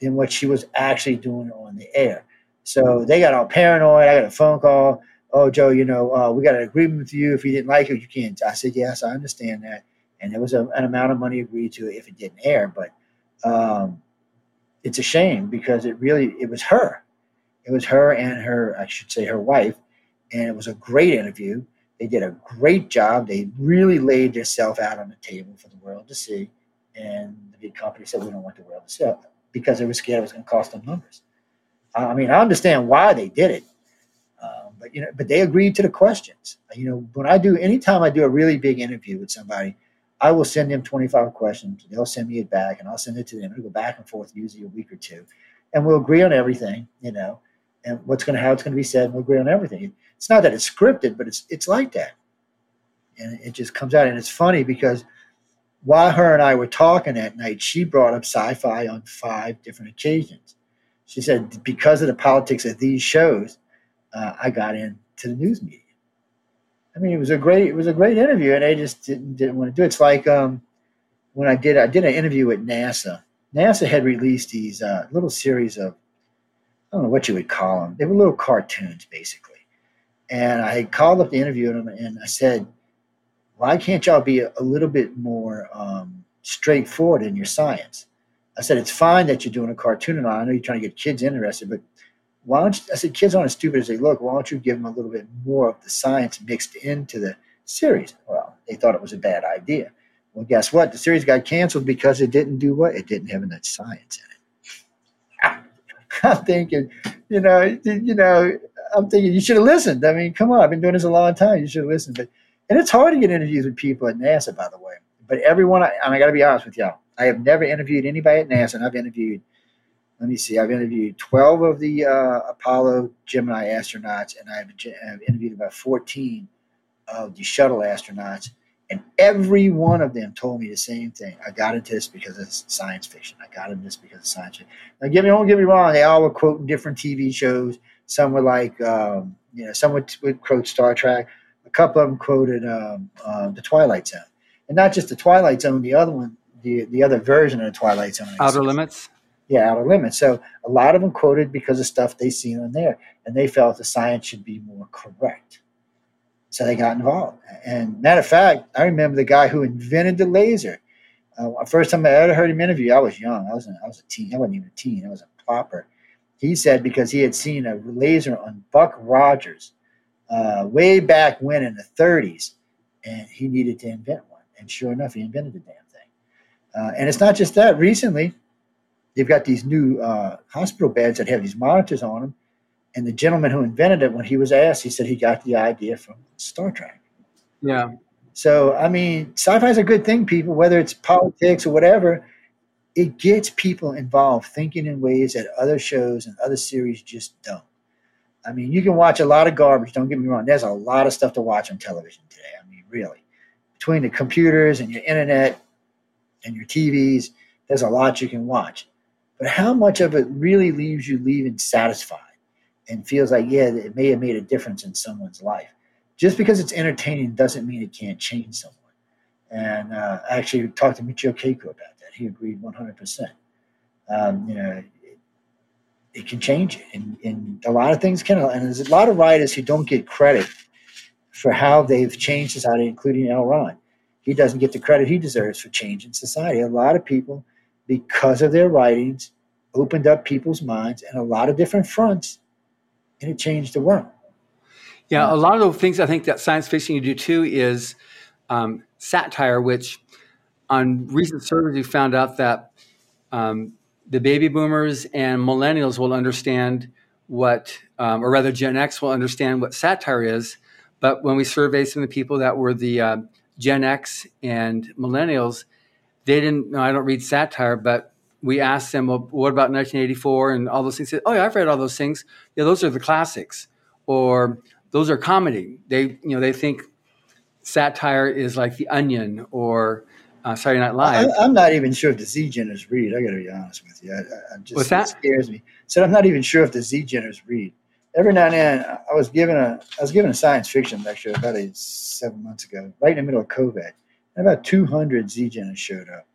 than what she was actually doing on the air. So they got all paranoid. I got a phone call. Oh, Joe, you know, uh, we got an agreement with you. If you didn't like it, you can't. I said, yes, I understand that. And there was a, an amount of money agreed to if it didn't air. But um, it's a shame because it really, it was her. It was her and her, I should say, her wife, and it was a great interview. They did a great job. They really laid themselves out on the table for the world to see. And the big company said, "We don't want the world to see it because they were scared it was going to cost them numbers." I mean, I understand why they did it, um, but you know, but they agreed to the questions. You know, when I do, anytime I do a really big interview with somebody, I will send them 25 questions. They'll send me it back, and I'll send it to them. It'll go back and forth, usually a week or two and we'll agree on everything, you know, and what's going to how it's going to be said. And we'll agree on everything. It's not that it's scripted, but it's it's like that, and it just comes out. And it's funny because while her and I were talking that night, she brought up sci-fi on five different occasions. She said because of the politics of these shows, uh, I got into the news media. I mean, it was a great it was a great interview, and I just didn't didn't want to do it. It's like um, when I did I did an interview with NASA. NASA had released these uh, little series of I don't know what you would call them. They were little cartoons, basically. And I called up the interview and I said, "Why can't y'all be a, little bit more um, straightforward in your science?" I said, "It's fine that you're doing a cartoon, and I know you're trying to get kids interested, but why don't you, I said, kids aren't as stupid as they look. Why don't you give them a little bit more of the science mixed into the series? Well, they thought it was a bad idea. Well, guess what? The series got canceled because it didn't do what? It didn't have enough science in it. I'm thinking, you know, you know, I'm thinking you should have listened. I mean, come on, I've been doing this a long time. You should have listened. But and it's hard to get interviews with people at NASA, by the way. But everyone, I, and I got to be honest with y'all, I have never interviewed anybody at NASA, and I've interviewed let me see, I've interviewed 12 of the uh, Apollo Gemini astronauts, and I've, I've, interviewed about 14 of the shuttle astronauts. And every one of them told me the same thing. I got into this because it's science fiction. I got into this because of science fiction. Now, give me, don't get me wrong. They all were quoting different TV shows. Some were like, um, you know, some would, would, quote Star Trek. A couple of them quoted um, uh, the Twilight Zone, and not just the Twilight Zone. The other one, the the other version of the Twilight Zone. Outer Limits yeah, outer limits. So a lot of them quoted because of stuff they seen on there, and they felt the science should be more correct. So they got involved. And matter of fact, I remember the guy who invented the laser. Uh, first time I ever heard him interview, I was young. I was I was a teen. I wasn't even a teen. I was a plopper. He said because he had seen a laser on Buck Rogers uh, way back when in the 30s, and he needed to invent one. And sure enough, he invented the damn thing. Uh, and it's not just that. Recently, they've got these new uh, hospital beds that have these monitors on them. And the gentleman who invented it, when he was asked, he said he got the idea from Star Trek. Yeah. So, I mean, sci fi is a good thing, people, whether it's politics or whatever. It gets people involved thinking in ways that other shows and other series just don't. I mean, you can watch a lot of garbage, don't get me wrong. There's a lot of stuff to watch on television today. I mean, really. Between the computers and your internet and your TVs, there's a lot you can watch but how much of it really leaves you leaving satisfied and feels like, yeah, it may have made a difference in someone's life. Just because it's entertaining doesn't mean it can't change someone. And uh, I actually talked to Michio Kaku about that. He agreed 100%. Um, you know, it, it, can change it. And, and a lot of things can. And there's a lot of writers who don't get credit for how they've changed society, including L. Ron. He doesn't get the credit he deserves for changing society. A lot of people – because of their writings, opened up people's minds in a lot of different fronts, and it changed the world. Yeah, a lot of the things I think that science fiction you do too is um, satire, which on recent surveys we found out that um, the baby boomers and millennials will understand what, um, or rather Gen X will understand what satire is. But when we surveyed some of the people that were the uh, Gen X and millennials, they didn't know I don't read satire, but we asked them, well, what about 1984 and all those things? They said, oh yeah, I've read all those things. Yeah, those are the classics, or those are comedy. They, you know, they think satire is like The Onion or uh, Saturday Night Live. I, am not even sure if the Z Geners read. I got to be honest with you. I, I just, What's that? scares me. So I'm not even sure if the Z Geners read. Every now and then, I was given a I was given a science fiction lecture about a, seven months ago, right in the middle of COVID and about 200 Z-Geners showed up.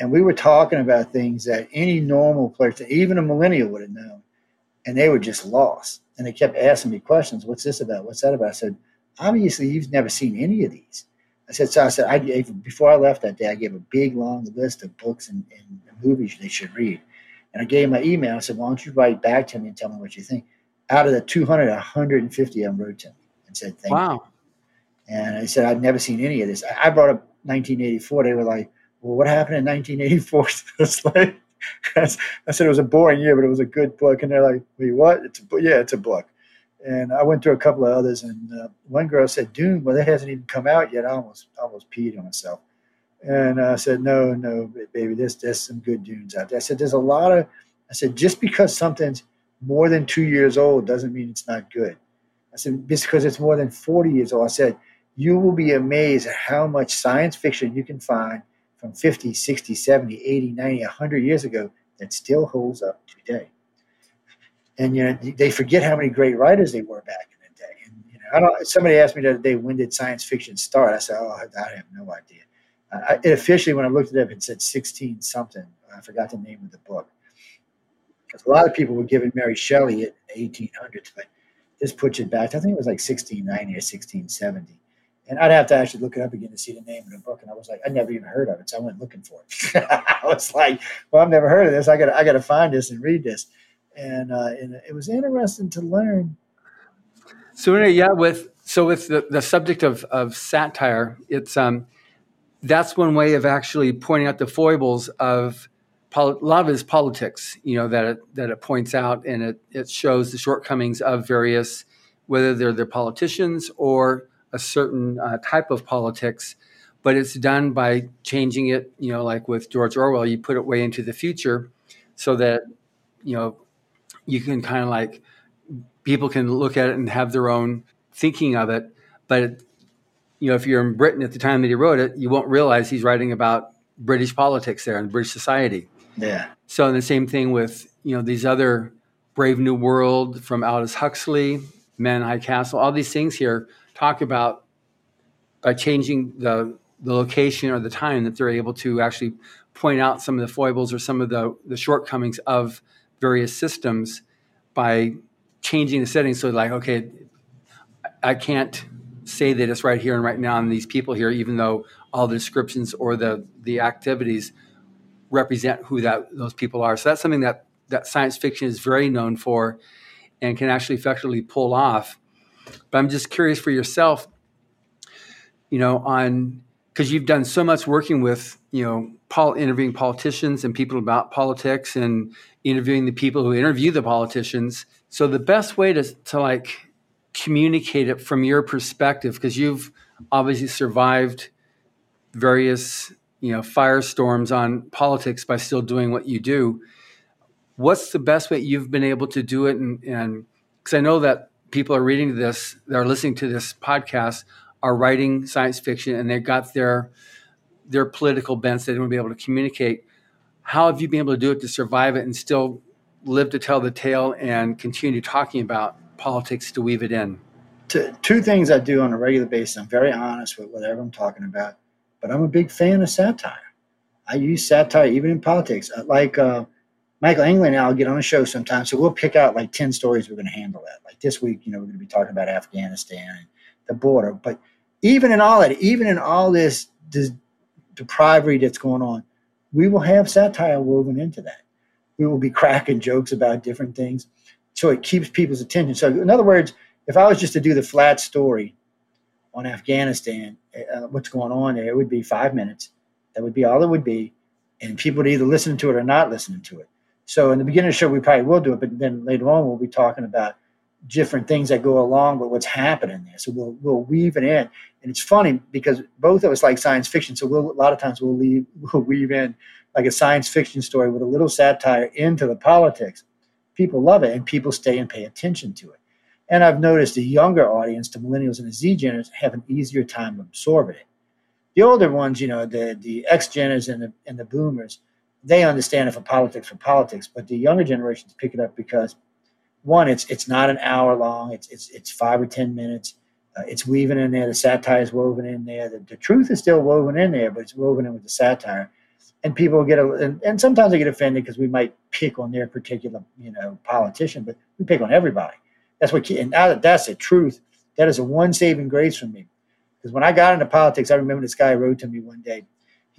And we were talking about things that any normal person, even a millennial, would have known. And they were just lost. And they kept asking me questions. What's this about? What's that about? I said, obviously, you've never seen any of these. I said, so I said, I gave, before I left that day, I gave a big, long list of books and, and movies they should read. And I gave my email. I said, why don't you write back to me and tell me what you think? Out of the 200, 150 of them wrote to me and said, thank wow. you. And I said, I've never seen any of this. I brought up 1984, they were like, well, what happened in 1984? it's like, I said it was a boring year, but it was a good book. And they're like, wait, what? It's a yeah, it's a book. And I went through a couple of others, and uh, one girl said Dune. Well, that hasn't even come out yet. I almost almost peed on myself. And I said, no, no, baby, there's there's some good Dunes out there. I said there's a lot of I said, just because something's more than two years old doesn't mean it's not good. I said, just because it's more than 40 years old. I said, you will be amazed at how much science fiction you can find from 50, 60, 70, 80, 90, 100 years ago that still holds up today. And you know, they forget how many great writers they were back in the day. And you know, I don't. Somebody asked me the other day, when did science fiction start? I said, oh, I have no idea. It officially, when I looked it up, it said 16 something. I forgot the name of the book. Because a lot of people were giving Mary Shelley in the 1800s, but this puts it back. I think it was like 1690 or 1670 and I'd have to actually look it up again to see the name of the book. And I was like, I never even heard of it, so I went looking for it. I was like, well, I've never heard of this. I got I got to find this and read this, and uh, and it was interesting to learn. So yeah, with so with the, the subject of of satire, it's um that's one way of actually pointing out the foibles of pol- a lot of it is politics. You know that it, that it points out and it it shows the shortcomings of various whether they're the politicians or a certain uh, type of politics, but it's done by changing it. You know, like with George Orwell, you put it way into the future, so that you know you can kind of like people can look at it and have their own thinking of it. But you know, if you're in Britain at the time that he wrote it, you won't realize he's writing about British politics there and British society. Yeah. So the same thing with you know these other Brave New World from Aldous Huxley, Men High Castle, all these things here talk about by changing the the location or the time that they're able to actually point out some of the foibles or some of the, the shortcomings of various systems by changing the settings. So, like, okay, I can't say that it's right here and right now and these people here, even though all the descriptions or the the activities represent who that those people are. So that's something that that science fiction is very known for and can actually effectively pull off but I'm just curious for yourself, you know, on because you've done so much working with, you know, pol- interviewing politicians and people about politics and interviewing the people who interview the politicians. So the best way to, to like communicate it from your perspective, because you've obviously survived various, you know, firestorms on politics by still doing what you do. What's the best way you've been able to do it? And because I know that people are reading this, they're listening to this podcast, are writing science fiction, and they've got their their political bents they to be able to communicate. How have you been able to do it to survive it and still live to tell the tale and continue talking about politics to weave it in? Two things I do on a regular basis. I'm very honest with whatever I'm talking about, but I'm a big fan of satire. I use satire even in politics. I Like uh, Michael England and I'll get on a show sometime. So we'll pick out like 10 stories we're going to handle that. Like this week, you know, we're going to be talking about Afghanistan and the border. But even in all that, even in all this, this depravity that's going on, we will have satire woven into that. We will be cracking jokes about different things. So it keeps people's attention. So, in other words, if I was just to do the flat story on Afghanistan, uh, what's going on there, it would be five minutes. That would be all it would be. And people would either listen to it or not listen to it. So in the beginning of the show, we probably will do it, but then later on, we'll be talking about different things that go along with what's happening there. So we'll we'll weave it in, and it's funny because both of us like science fiction. So we'll a lot of times we'll leave we'll weave in like a science fiction story with a little satire into the politics. People love it, and people stay and pay attention to it. And I've noticed the younger audience, the millennials and the Z Geners, have an easier time absorbing it. The older ones, you know, the the X Geners and the and the Boomers they understand it for politics for politics, but the younger generations pick it up because one, it's it's not an hour long. It's it's it's five or ten minutes. Uh, it's weaving in there. The satire is woven in there. The, the, truth is still woven in there, but it's woven in with the satire. And people get a, and, and sometimes they get offended because we might pick on their particular, you know, politician, but we pick on everybody. That's what, and that's the truth. That is a one saving grace for me. Because when I got into politics, I remember this guy wrote to me one day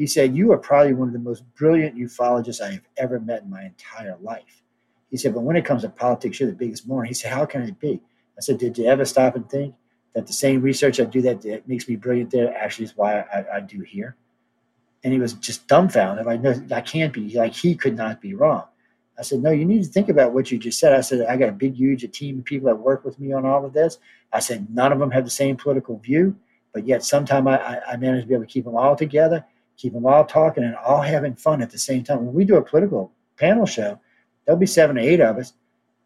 he said, You are probably one of the most brilliant ufologists I have ever met in my entire life. He said, But when it comes to politics, you're the biggest moron. He said, How can it be? I said, Did you ever stop and think that the same research I do that, that makes me brilliant there actually is why I, I do here? And he was just dumbfounded. Like, no, I can't be. Like, he could not be wrong. I said, No, you need to think about what you just said. I said, I got a big, huge a team of people that work with me on all of this. I said, None of them have the same political view, but yet sometime I, I, I managed to be able to keep them all together keep them all talking and all having fun at the same time. When we do a political panel show, There'll be seven or eight of us.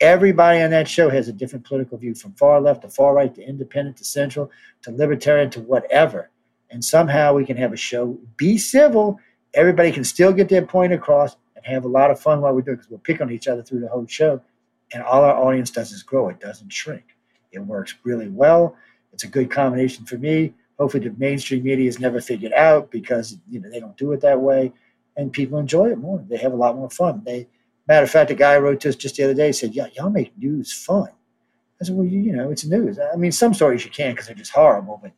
Everybody on that show has a different political view from far left to far right to independent to central to libertarian to whatever. And somehow we can have a show, be civil. Everybody can still get their point across and have a lot of fun while we do it because we'll pick on each other through the whole show. And all our audience does is grow, it doesn't shrink. It works really well. It's a good combination for me. Hopefully, the mainstream media has never figured out because you know they don't do it that way, and people enjoy it more. They have a lot more fun. They, matter of fact, a guy wrote to us just the other day said, "Yeah, y'all make news fun." I said, "Well, you, you know, it's news. I mean, some stories you can't because they're just horrible, but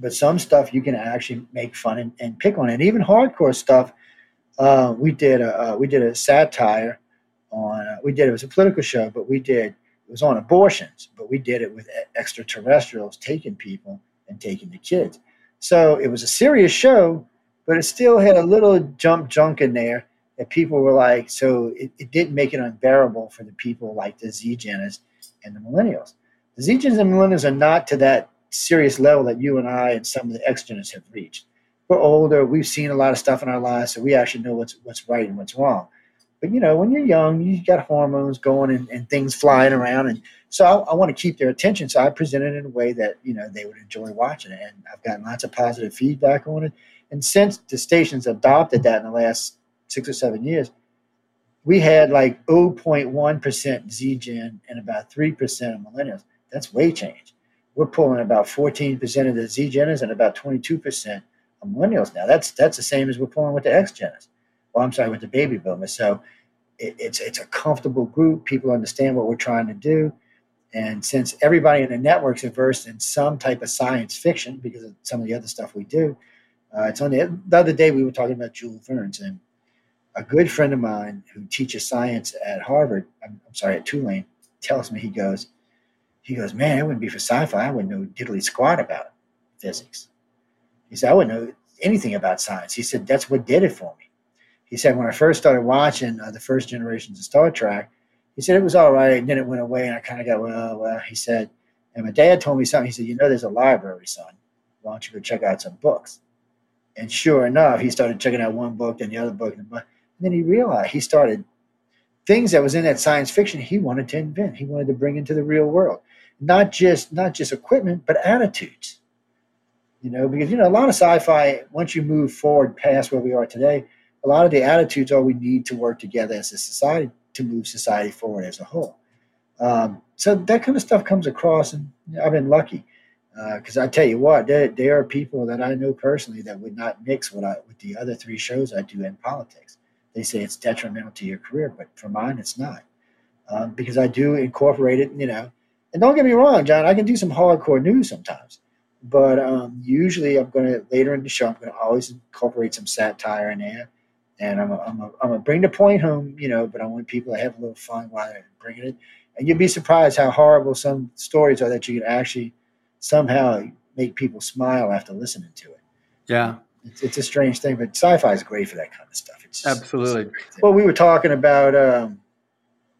but some stuff you can actually make fun and, and pick on, and even hardcore stuff. Uh, we did a uh, we did a satire on. Uh, we did it was a political show, but we did it was on abortions, but we did it with extraterrestrials taking people and taking the kids. So it was a serious show, but it still had a little jump junk in there that people were like, so it, it didn't make it unbearable for the people like the Z Geners and the millennials. The Z Geners and millennials are not to that serious level that you and I and some of the X Geners have reached. We're older, we've seen a lot of stuff in our lives, so we actually know what's what's right and what's wrong. But you know, when you're young, you've got hormones going and, and things flying around, and so I, I want to keep their attention. So I present it in a way that you know they would enjoy watching it, and I've gotten lots of positive feedback on it. And since the station's adopted that in the last six or seven years, we had like 0.1% Z-Gen and about 3% of millennials. That's way change. We're pulling about 14% of the Z-Geners and about 22% of millennials now. That's that's the same as we're pulling with the X-Geners well, I'm sorry, with the baby boomers. So it, it's it's a comfortable group. People understand what we're trying to do. And since everybody in the networks are versed in some type of science fiction because of some of the other stuff we do, uh, it's on the, the other day we were talking about Jules Verne's and a good friend of mine who teaches science at Harvard, I'm, I'm, sorry, at Tulane, tells me he goes, he goes, man, it wouldn't be for sci-fi. I wouldn't know diddly squat about physics. He said, I wouldn't know anything about science. He said, that's what did it for me he said when I first started watching uh, the first generations of Star Trek, he said it was all right, and then it went away, and I kind of got well, well. He said, and my dad told me something. He said, you know, there's a library, son. Why don't you go check out some books? And sure enough, he started checking out one book, then the other book, and then he realized he started things that was in that science fiction he wanted to invent. He wanted to bring into the real world, not just not just equipment, but attitudes. You know, because you know a lot of sci-fi. Once you move forward past where we are today, a lot of the attitudes are we need to work together as a society to move society forward as a whole. Um, so that kind of stuff comes across, and I've been lucky because uh, I tell you what, there, there are people that I know personally that would not mix what I, with the other three shows I do in politics. They say it's detrimental to your career, but for mine, it's not um, because I do incorporate it. You know, and don't get me wrong, John, I can do some hardcore news sometimes, but um, usually I'm going to later in the show I'm going to always incorporate some satire in there and I'm a, I'm, a, I'm gonna bring the point home, you know, but I want people to have a little fun while they're bringing it. And you'd be surprised how horrible some stories are that you can actually somehow make people smile after listening to it. Yeah. It's, it's a strange thing, but sci-fi is great for that kind of stuff. It's just, Absolutely. It's well, we were talking about um,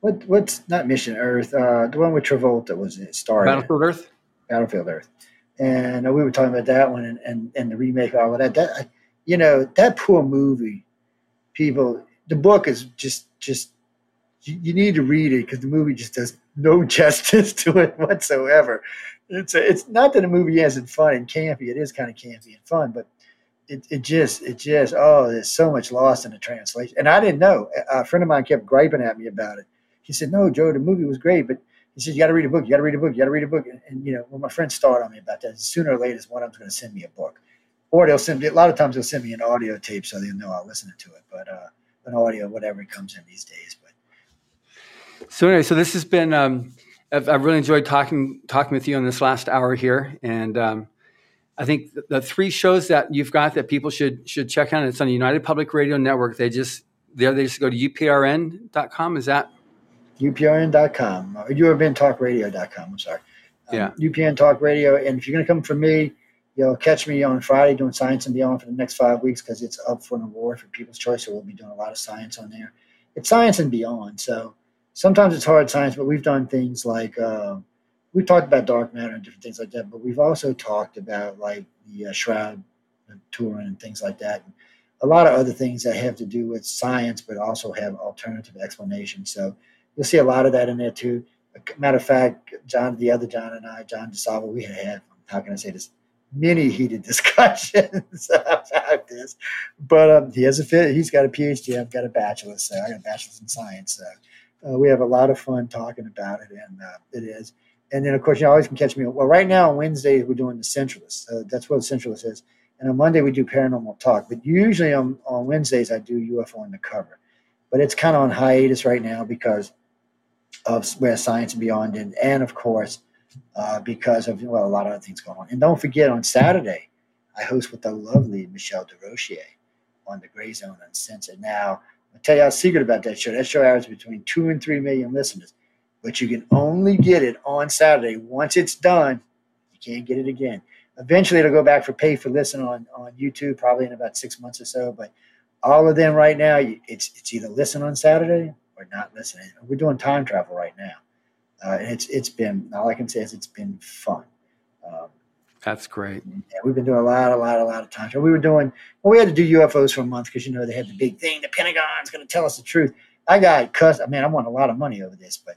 what what's not Mission Earth, uh, the one with Travolta was it started Battlefield Earth. Battlefield Earth, and uh, we were talking about that one and, and, and the remake, all of that. That you know that poor movie people. The book is just just you, need to read it because the movie just does no justice to it whatsoever. It's a, it's not that the movie isn't fun and campy. It is kind of campy and fun, but it, it just it just oh, there's so much lost in the translation. And I didn't know. A friend of mine kept griping at me about it. He said, "No, Joe, the movie was great, but." He said, "You got to read a book. You got to read a book. You got to read a book." And, and, you know, when my friends start on me about that, sooner or later, one of them's going to send me a book or they'll send me a lot of times they'll send me an audio tape so they'll know I'll listen to it. But uh, an audio, whatever it comes in these days. But so anyway, so this has been. Um, I've, I've, really enjoyed talking talking with you on this last hour here, and um, I think the, the, three shows that you've got that people should should check out. It's on the United Public Radio Network. They just there they just go to uprn.com. Is that uprn.com or uprntalkradio.com? I'm sorry. Um, yeah. UPN Talk Radio, and if you're going to come from me You'll catch me on Friday doing Science and Beyond for the next five weeks because it's up for an award for People's Choice. So we'll be doing a lot of science on there. It's Science and Beyond. So sometimes it's hard science, but we've done things like uh, we've talked about dark matter and different things like that. But we've also talked about like the uh, shroud Turin and things like that. And a lot of other things that have to do with science, but also have alternative explanations. So you'll see a lot of that in there too. Matter of fact, John, the other John and I, John DeSalvo, we had, how can I say this, many heated discussions about this. But um, he has a. He's got a PhD. I've got a bachelor's. So I got a bachelor's in science. So uh, we have a lot of fun talking about it, and uh, it is. And then, of course, you always can catch me. Well, right now on Wednesdays we're doing the Centralist. Uh, that's what the Centralist is. And on Monday we do Paranormal Talk. But usually on, on Wednesdays I do UFO Undercover. But it's kind of on hiatus right now because of where Science and Beyond and, and of course, uh, because of well a lot of other things going on. And don't forget on Saturday, I host with the lovely Michelle Desrochers on the Gray Zone Uncensored. Now, I'll tell you a secret about that show. That show averages between two and three million listeners, but you can only get it on Saturday. Once it's done, you can't get it again. Eventually, it'll go back for pay for listen on, on YouTube, probably in about six months or so. But all of them right now, it's it's either listen on Saturday or not listening. We're doing time travel right now uh, it's it's been all I can say is it's been fun. Um, That's great. Yeah, we've been doing a lot, a lot, a lot of times. We were doing well. We had to do UFOs for a month because you know they had the big thing. The Pentagon's going to tell us the truth. I got cussed. I mean, I won a lot of money over this, but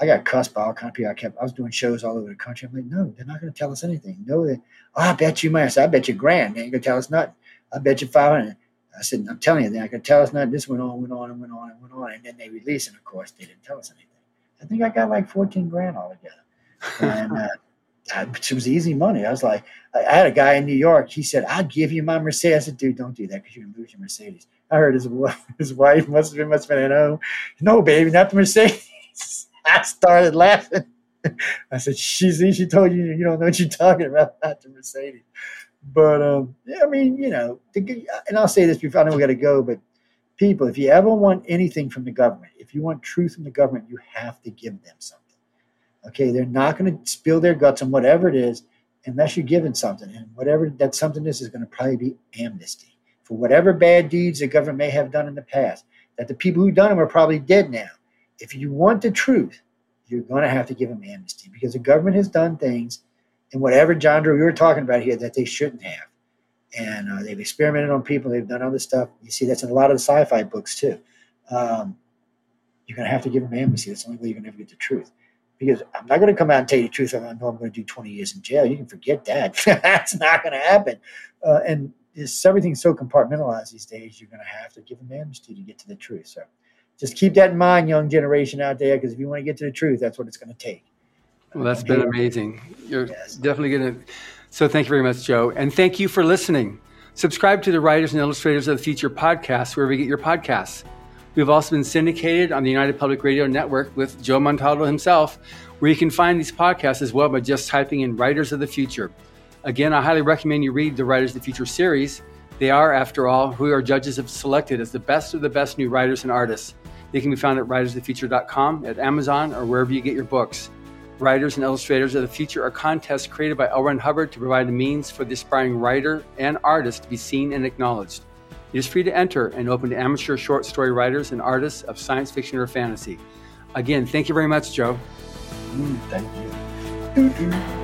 I got cussed by all kind of people. I kept. I was doing shows all over the country. I'm like, no, they're not going to tell us anything. No, they. Oh, I bet you might. I said, I bet you grand. They ain't going to tell us nothing. I bet you five hundred. I said, I'm telling you, they ain't going to tell us nothing. This went on, went on, and went on, and went on, and then they released and Of course, they didn't tell us anything. I think I got like 14 grand altogether. And uh, it was easy money. I was like, I had a guy in New York. He said, I'll give you my Mercedes. I said, dude, don't do that because you're going to lose your Mercedes. I heard his, his wife must have been, must have been at home. No, baby, not the Mercedes. I started laughing. I said, she, she told you, you don't know what you're talking about, not the Mercedes. But, um, yeah, I mean, you know, and I'll say this before I know we got to go, but people, if you ever want anything from the government, if you want truth from the government, you have to give them something. Okay, they're not going to spill their guts on whatever it is unless you're given something. And whatever that something is, is going to probably be amnesty for whatever bad deeds the government may have done in the past. That the people who done them are probably dead now. If you want the truth, you're going to have to give them amnesty because the government has done things in whatever genre we were talking about here that they shouldn't have and uh, they've experimented on people. They've done other stuff. You see, that's in a lot of the sci-fi books too. Um, you're going to have to give them amnesty. That's the only way you're going to ever get the truth. Because I'm not going to come out and tell you the truth. I know I'm going to do 20 years in jail. You can forget that. that's not going to happen. Uh, and it's, everything's so compartmentalized these days. You're going to have to give them amnesty to get to the truth. So just keep that in mind, young generation out there, because if you want to get to the truth, that's what it's going to take. Well, that's been amazing. You're yes. definitely going to so thank you very much, Joe. And thank you for listening. Subscribe to the Writers and Illustrators of the Future podcast wherever you get your podcasts. We've also been syndicated on the United Public Radio Network with Joe Montaldo himself, where you can find these podcasts as well by just typing in Writers of the Future. Again, I highly recommend you read the Writers of the Future series. They are, after all, who our judges have selected as the best of the best new writers and artists. They can be found at writersofthefuture.com, at Amazon, or wherever you get your books. Writers and Illustrators of the Future are contests created by L. Ron Hubbard to provide a means for the aspiring writer and artist to be seen and acknowledged. It is free to enter and open to amateur short story writers and artists of science fiction or fantasy. Again, thank you very much, Joe. Mm, thank you.